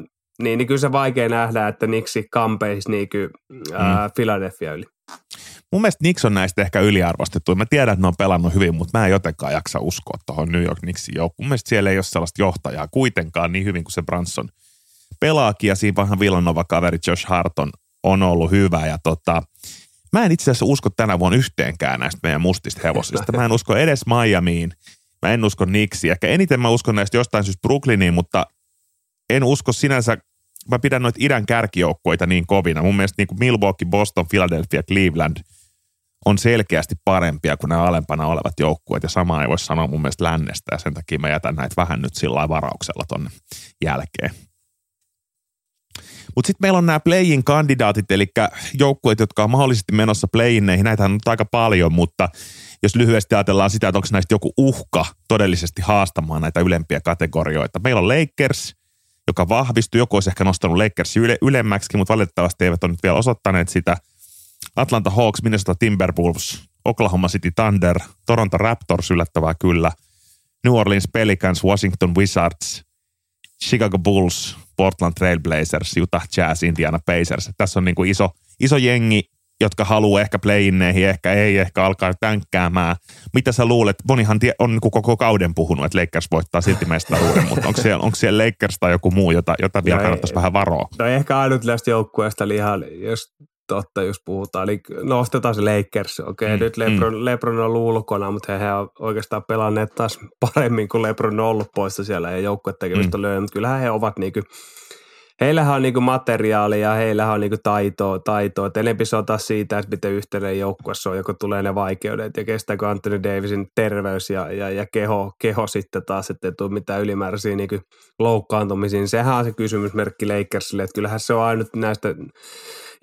C: niin, niin kyllä se vaikea nähdä, että Niksi kampeisi niin kuin, ää, mm. Philadelphia yli.
B: Mun mielestä Nix on näistä ehkä yliarvostettu. Mä tiedän, että ne on pelannut hyvin, mutta mä en jotenkaan jaksa uskoa tuohon New York Knicksin joukkuun. Mun mielestä siellä ei ole sellaista johtajaa kuitenkaan niin hyvin kuin se Branson pelaakin. Ja siinä vähän Villanova-kaveri Josh Harton on ollut hyvä ja tota, mä en itse asiassa usko tänä vuonna yhteenkään näistä meidän mustista hevosista. Mä en usko edes Miamiin, mä en usko Nixiin. Ehkä eniten mä uskon näistä jostain syystä Brooklyniin, mutta en usko sinänsä, mä pidän noita idän kärkijoukkoita niin kovina. Mun mielestä niin kuin Milwaukee, Boston, Philadelphia, Cleveland on selkeästi parempia kuin nämä alempana olevat joukkueet. Ja sama ei voi sanoa mun mielestä lännestä ja sen takia mä jätän näitä vähän nyt sillä varauksella tonne jälkeen. Mutta sitten meillä on nämä playin kandidaatit, eli joukkueet, jotka on mahdollisesti menossa playinneihin. Näitä on aika paljon, mutta jos lyhyesti ajatellaan sitä, että onko näistä joku uhka todellisesti haastamaan näitä ylempiä kategorioita. Meillä on Lakers, joka vahvistui. Joku olisi ehkä nostanut Lakers yle, ylemmäksi, mutta valitettavasti eivät ole nyt vielä osoittaneet sitä. Atlanta Hawks, Minnesota Timberwolves, Oklahoma City Thunder, Toronto Raptors yllättävää kyllä, New Orleans Pelicans, Washington Wizards, Chicago Bulls, Portland Trailblazers, Utah Jazz, Indiana Pacers. Tässä on niin kuin iso, iso jengi, jotka haluaa ehkä playinneihin, ehkä ei, ehkä alkaa tänkkäämään. Mitä sä luulet? Monihan tie, on niin kuin koko kauden puhunut, että Lakers voittaa silti mestaruuden, mutta onko siellä, onko siellä Lakers tai joku muu, jota, jota vielä no kannattaisi vähän varoa?
C: No ehkä ainut näistä joukkueesta ihan, jos totta, jos puhutaan. Eli nostetaan se Lakers. Okei, okay, mm, nyt Lebron, mm. Lebron on ollut ulkona, mutta he, he on oikeastaan pelanneet taas paremmin kuin Lebron on ollut poissa siellä ja joukkuet tekemistä mm. löynyt. Kyllähän he ovat niinku, heillähän on niinku materiaalia ja heillähän on niinku taitoa, taitoa. Et enempi se on taas siitä, että miten yhteinen joukkue se on, joko tulee ne vaikeudet ja kestääkö Anthony Davisin terveys ja, ja, ja keho, keho sitten taas, että ei tule mitään ylimääräisiä niinku loukkaantumisiin. Sehän on se kysymysmerkki Lakersille, että kyllähän se on ainut näistä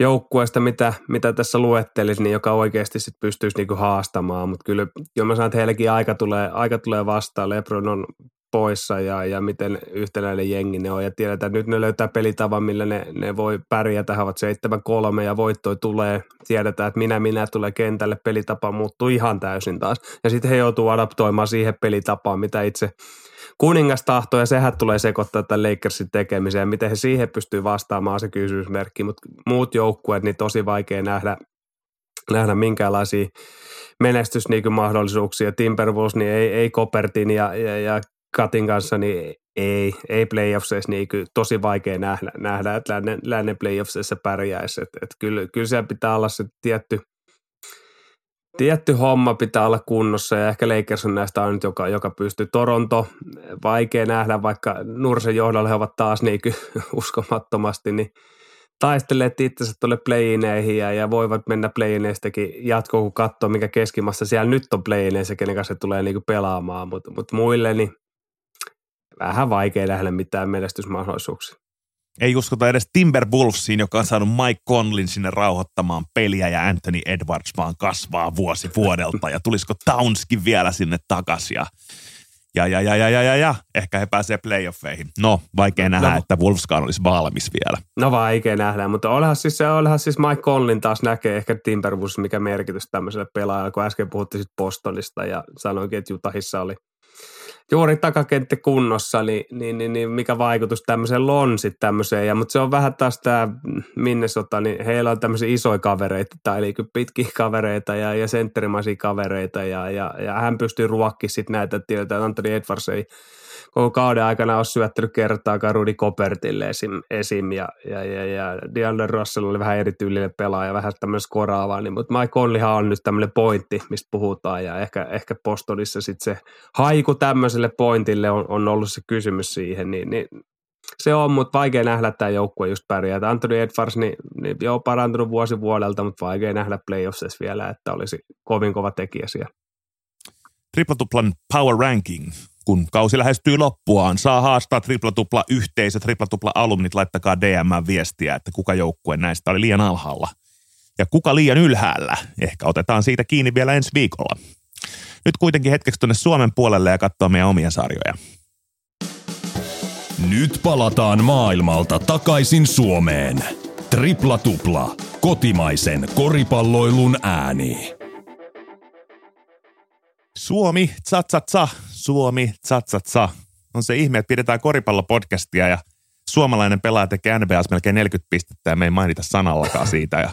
C: joukkueesta, mitä, mitä tässä luettelisin, niin joka oikeasti sit pystyisi niinku haastamaan, mutta kyllä, kyllä mä sanon, että heillekin aika tulee, aika tulee vastaan. Lebron on poissa ja, ja miten yhtenäinen jengi ne on. Ja tiedetään, että nyt ne löytää pelitavan, millä ne, ne voi pärjätä. He ovat 7-3 ja voittoi tulee. Tiedetään, että minä minä tulee kentälle. Pelitapa muuttuu ihan täysin taas. Ja sitten he joutuu adaptoimaan siihen pelitapaan, mitä itse kuningas tahtoo. Ja sehän tulee sekoittaa tämän Lakersin tekemiseen. Miten he siihen pystyy vastaamaan se kysymysmerkki. Mutta muut joukkueet, niin tosi vaikea nähdä, nähdä minkäänlaisia menestysmahdollisuuksia. Timberwolves niin ei, ei Kopertin ja, ja, ja Katin kanssa, niin ei, ei playoffseissa niin kyllä tosi vaikea nähdä, nähdä että lännen, lännen playoffseissa pärjäisi. Et, et kyllä, kyllä siellä pitää olla se tietty, tietty homma pitää olla kunnossa ja ehkä Lakers on näistä ainut, joka, joka pystyy. Toronto, vaikea nähdä, vaikka Nursen johdolla he ovat taas niin uskomattomasti, niin taistelee itsensä tuolle playineihin ja, ja voivat mennä playineistäkin jatkoon, kun katsoo, mikä keskimassa siellä nyt on playineissä, kenen kanssa se tulee niin pelaamaan, mutta mut muille niin vähän vaikea nähdä mitään menestysmahdollisuuksia.
B: Ei uskota edes Timberwolvesiin, joka on saanut Mike Conlin sinne rauhoittamaan peliä ja Anthony Edwards vaan kasvaa vuosi vuodelta. Ja tulisiko Townskin vielä sinne takaisin ja ja, ja, ja, ja, ja, ja, ja, ehkä he pääsee playoffeihin. No, vaikea no, nähdä, no, että Wolfskaan olisi valmis vielä.
C: No vaikea nähdä, mutta olihan siis, olihan siis Mike Conlin taas näkee ehkä Timberwolves, mikä merkitys tämmöiselle pelaajalle, kun äsken puhuttiin Bostonista ja sanoinkin, että Jutahissa oli juuri takakenttä kunnossa, niin, niin, niin, niin mikä vaikutus tämmöiseen on sitten tämmöiseen. Ja, mutta se on vähän taas tämä Minnesota, niin heillä on tämmöisiä isoja kavereita, tai eli pitkiä kavereita ja, ja sentterimaisia kavereita, ja, ja, ja hän pystyy ruokkimaan sitten näitä, että Anthony Edwards ei koko kauden aikana ole syöttänyt kertaakaan Rudi Kopertille esim. esim ja, ja, ja, ja DeAndre Russell oli vähän erityylinen pelaaja, vähän tämmöinen skoraava, niin, mutta Mike Conleyhan on nyt tämmöinen pointti, mistä puhutaan, ja ehkä, ehkä Bostonissa sitten se haiku tämmöiselle pointille on, on ollut se kysymys siihen, niin, niin se on, mutta vaikea nähdä, tämä joukkue just pärjää. Anthony Edwards, niin, niin joo, parantunut vuosi vuodelta, mutta vaikea nähdä playoffsissa vielä, että olisi kovin kova tekijä siellä.
B: Triplatuplan Power Ranking kun kausi lähestyy loppuaan, saa haastaa triplatupla yhteisö, triplatupla alumnit, laittakaa DM viestiä, että kuka joukkue näistä oli liian alhaalla ja kuka liian ylhäällä. Ehkä otetaan siitä kiinni vielä ensi viikolla. Nyt kuitenkin hetkeksi tuonne Suomen puolelle ja katsoa meidän omia sarjoja.
A: Nyt palataan maailmalta takaisin Suomeen. Tripla tupla, kotimaisen koripalloilun ääni.
B: Suomi, tsa, tsa, tsa. Suomi, tsa, tsa, tsa. On se ihme, että pidetään koripallopodcastia ja suomalainen pelaaja tekee NBAs melkein 40 pistettä ja me ei mainita sanallakaan siitä. Ja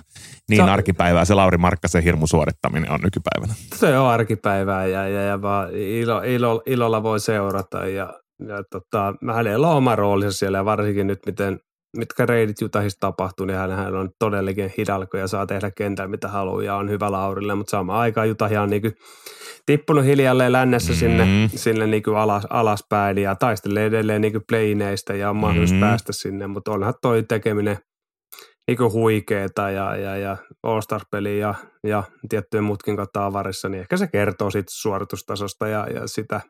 B: niin se, arkipäivää se Lauri Markkasen hirmu suorittaminen on nykypäivänä.
C: Se on arkipäivää ja, ja, ja vaan ilo, ilo, ilolla voi seurata ja, ja tota, hänellä on oma roolinsa siellä ja varsinkin nyt miten mitkä reidit Jutahissa tapahtuu, niin hän on todellinen hidalko ja saa tehdä kentällä mitä haluaa ja on hyvä laurille, mutta samaan aikaan Jutahia on niin tippunut hiljalleen lännessä mm-hmm. sinne, sinne niin alas, alaspäin ja taistelee edelleen niin playneistä ja on mahdollisuus mm-hmm. päästä sinne, mutta onhan toi tekeminen – niin huikeeta ja, ja, ja All-Star-peli ja, ja tiettyjen muutkin kautta avarissa, niin ehkä se kertoo siitä suoritustasosta ja, ja sitä,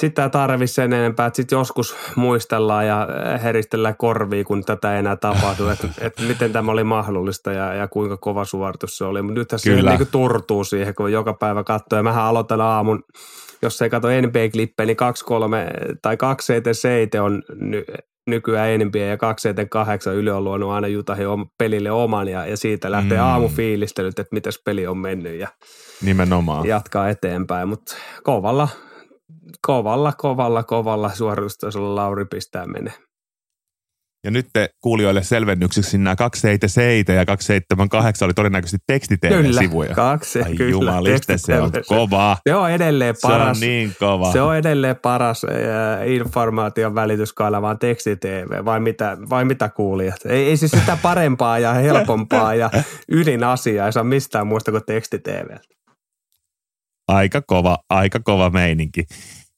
C: sitä tarvitsisi sen enempää, että sitten joskus muistellaan ja heristellään korviin, kun tätä ei enää tapahdu, että, että miten tämä oli mahdollista ja, ja kuinka kova suoritus se oli. Mutta nythän se niin turtuu siihen, kun joka päivä katsoo. Ja mähän aloitan aamun, jos ei katso NBA-klippejä, niin 2-3 tai 2 7 on nykyään NBA ja 278 Yle on luonut aina Jutahin pelille oman ja, ja siitä lähtee mm. aamufiilistelyt, että miten peli on mennyt ja
B: Nimenomaan.
C: jatkaa eteenpäin, mutta kovalla, kovalla, kovalla, kovalla suoritustasolla Lauri pistää menee.
B: Ja nyt te kuulijoille selvennyksiksi nämä 277 ja 278 oli todennäköisesti tekstitv-sivuja.
C: Kyllä, kaksi,
B: Ai kyllä. Jumaliste, se on kova.
C: Se on edelleen paras.
B: Se on niin kova.
C: Se on edelleen paras äh, informaation välityskanava on tekstitv, vai mitä, vai mitä kuulijat? Ei, ei siis sitä parempaa ja helpompaa ja ydinasiaa ei saa mistään muusta kuin tekstitv.
B: Aika kova, aika kova meininki.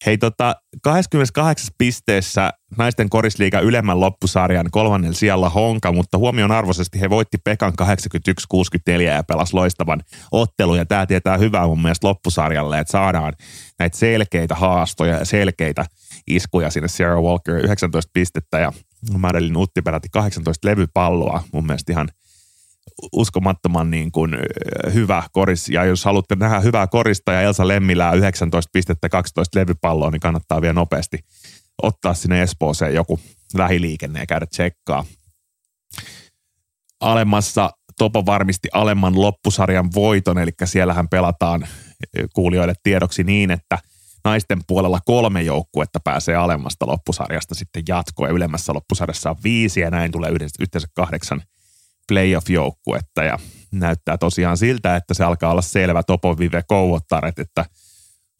B: Hei tota, 28 pisteessä naisten korisliiga ylemmän loppusarjan kolmannella sijalla Honka, mutta huomion arvoisesti he voitti Pekan 81-64 ja pelasi loistavan ottelun. Ja tämä tietää hyvää mun mielestä loppusarjalle, että saadaan näitä selkeitä haastoja ja selkeitä iskuja sinne Sarah Walker 19 pistettä ja Madeline Utti peräti 18 levypalloa. Mun mielestä ihan – uskomattoman niin kuin hyvä koris. Ja jos haluatte nähdä hyvää korista ja Elsa Lemmilää 19 pistettä 12 levypalloa, niin kannattaa vielä nopeasti ottaa sinne Espooseen joku lähiliikenne ja käydä tsekkaa. Alemmassa Topo varmisti alemman loppusarjan voiton, eli siellähän pelataan kuulijoille tiedoksi niin, että naisten puolella kolme joukkuetta pääsee alemmasta loppusarjasta sitten jatkoon ja ylemmässä loppusarjassa on viisi ja näin tulee yhteensä kahdeksan – playoff-joukkuetta ja näyttää tosiaan siltä, että se alkaa olla selvä Topo Vive Kouvottaret, että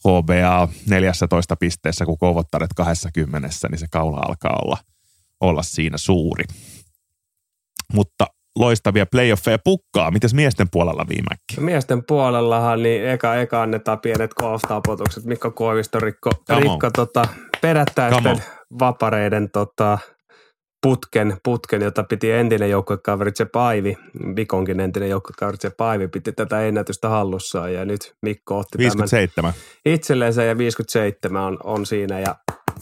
B: HBA 14 pisteessä kuin Kouvottaret 20, niin se kaula alkaa olla, olla siinä suuri. Mutta loistavia playoffeja pukkaa. Mites miesten puolella viimekin?
C: Miesten puolellahan niin eka, eka annetaan pienet golf-tapotukset. Mikko Koivisto rikko, rikko tota, perättäisten vapareiden tota, putken, putken, jota piti entinen joukkuekaveri Se Paivi, Vikonkin entinen joukkuekaveri Se Paivi, piti tätä ennätystä hallussaan ja nyt Mikko otti
B: 57.
C: tämän itselleensä ja 57 on, on siinä ja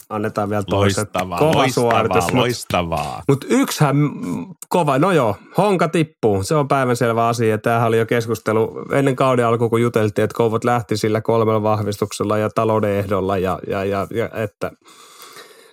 C: annetaan vielä toista.
B: Loistavaa, kova loistavaa, suoritus. loistavaa.
C: Mutta mut yksihän kova, no joo, honka tippuu, se on päivänselvä asia. Tämähän oli jo keskustelu ennen kauden alkuun, kun juteltiin, että Kouvot lähti sillä kolmella vahvistuksella ja talouden ehdolla ja, ja, ja, ja että –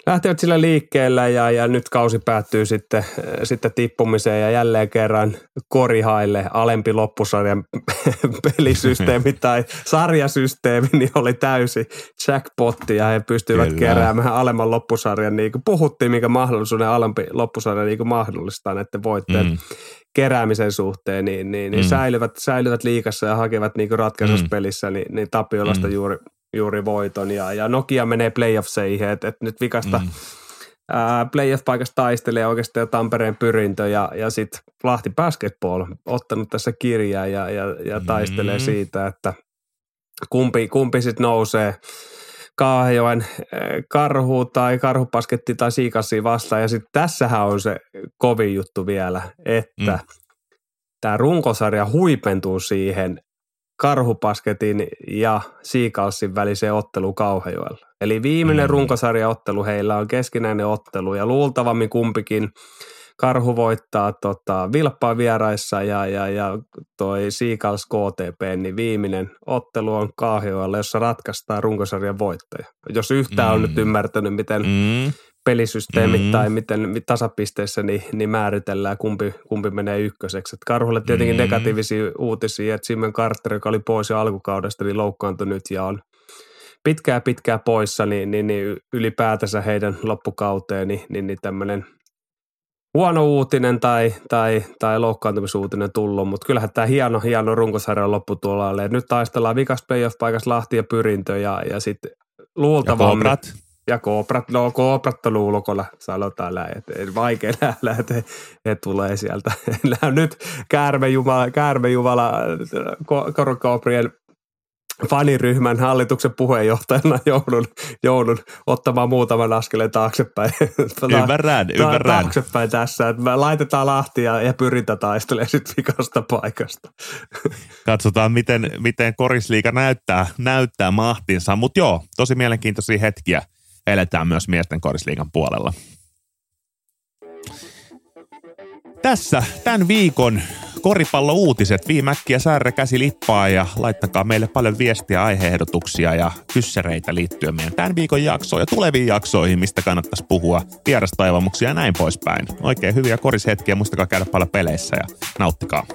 C: lähtevät sillä liikkeellä ja, ja nyt kausi päättyy sitten, sitten tippumiseen ja jälleen kerran korihaille alempi loppusarjan pelisysteemi tai sarjasysteemi niin oli täysi jackpotti ja he pystyivät Kyllä. keräämään alemman loppusarjan niin kuin puhuttiin, mikä mahdollisuuden alempi loppusarja niin kuin mahdollistaa näiden voitteen mm keräämisen suhteen, niin, niin, niin mm. säilyvät, säilyvät liikassa ja hakevat niin ratkaisuspelissä pelissä, niin, niin Tapiolasta mm. juuri juuri voiton. Ja, ja Nokia menee playoffseihin, että et nyt vikasta mm. playoff-paikasta taistelee oikeastaan jo Tampereen pyrintö ja, ja sitten Lahti Basketball ottanut tässä kirjaa ja, ja, ja taistelee mm. siitä, että kumpi, kumpi sitten nousee Kaajoen karhu tai karhupasketti tai siikassi vastaan. Ja sitten tässähän on se kovin juttu vielä, että mm. tämä runkosarja huipentuu siihen Karhupasketin ja Siikalsin väliseen ottelu Kauhajoella. Eli viimeinen mm. runkosarjaottelu heillä on keskinäinen ottelu ja luultavammin kumpikin Karhu voittaa tota, Vilppaa vieraissa ja, ja, ja toi Siikals KTP, niin viimeinen ottelu on Kauhajoella, jossa ratkaistaan runkosarjan voittaja. Jos yhtään mm. on nyt ymmärtänyt, miten mm pelisysteemit mm-hmm. tai miten tasapisteissä niin, niin määritellään, kumpi, kumpi menee ykköseksi. Et Karhulle tietenkin mm-hmm. negatiivisia uutisia, että Simon Carter, joka oli pois jo alkukaudesta, niin loukkaantui nyt ja on pitkää pitkää poissa, niin, niin, niin ylipäätänsä heidän loppukauteen, niin, niin, niin tämmöinen huono uutinen tai, tai, tai loukkaantumisuutinen tullut, mutta kyllähän tämä hieno, hieno runkosarjan lopputuolalle. Nyt taistellaan vikas playoff-paikassa Lahti ja Pyrintö ja, ja sitten luultavammin. Ja Ja kooprat, no kooprattelu ulkona sanotaan näin, että vaikea nähdä, että he tulee sieltä. Nyt käärmejumala, käärmejumala Korokooprien faniryhmän hallituksen puheenjohtajana joudun, joudun ottamaan muutaman askeleen taaksepäin.
B: Tota, ymmärrän, ymmärrän.
C: Taaksepäin tässä, että me laitetaan Lahti ja, ja pyrintä taistelee sitten vikasta paikasta.
B: Katsotaan, miten, miten korisliika näyttää, näyttää mahtinsa, mutta joo, tosi mielenkiintoisia hetkiä eletään myös miesten korisliigan puolella. Tässä tämän viikon koripallouutiset. Viimäkkiä Särre käsi lippaa ja laittakaa meille paljon viestiä, aiheehdotuksia ja kyssäreitä liittyen meidän tämän viikon jaksoon ja tuleviin jaksoihin, mistä kannattaisi puhua, vierastaivamuksia ja näin poispäin. Oikein hyviä korishetkiä, muistakaa käydä paljon peleissä ja nauttikaa.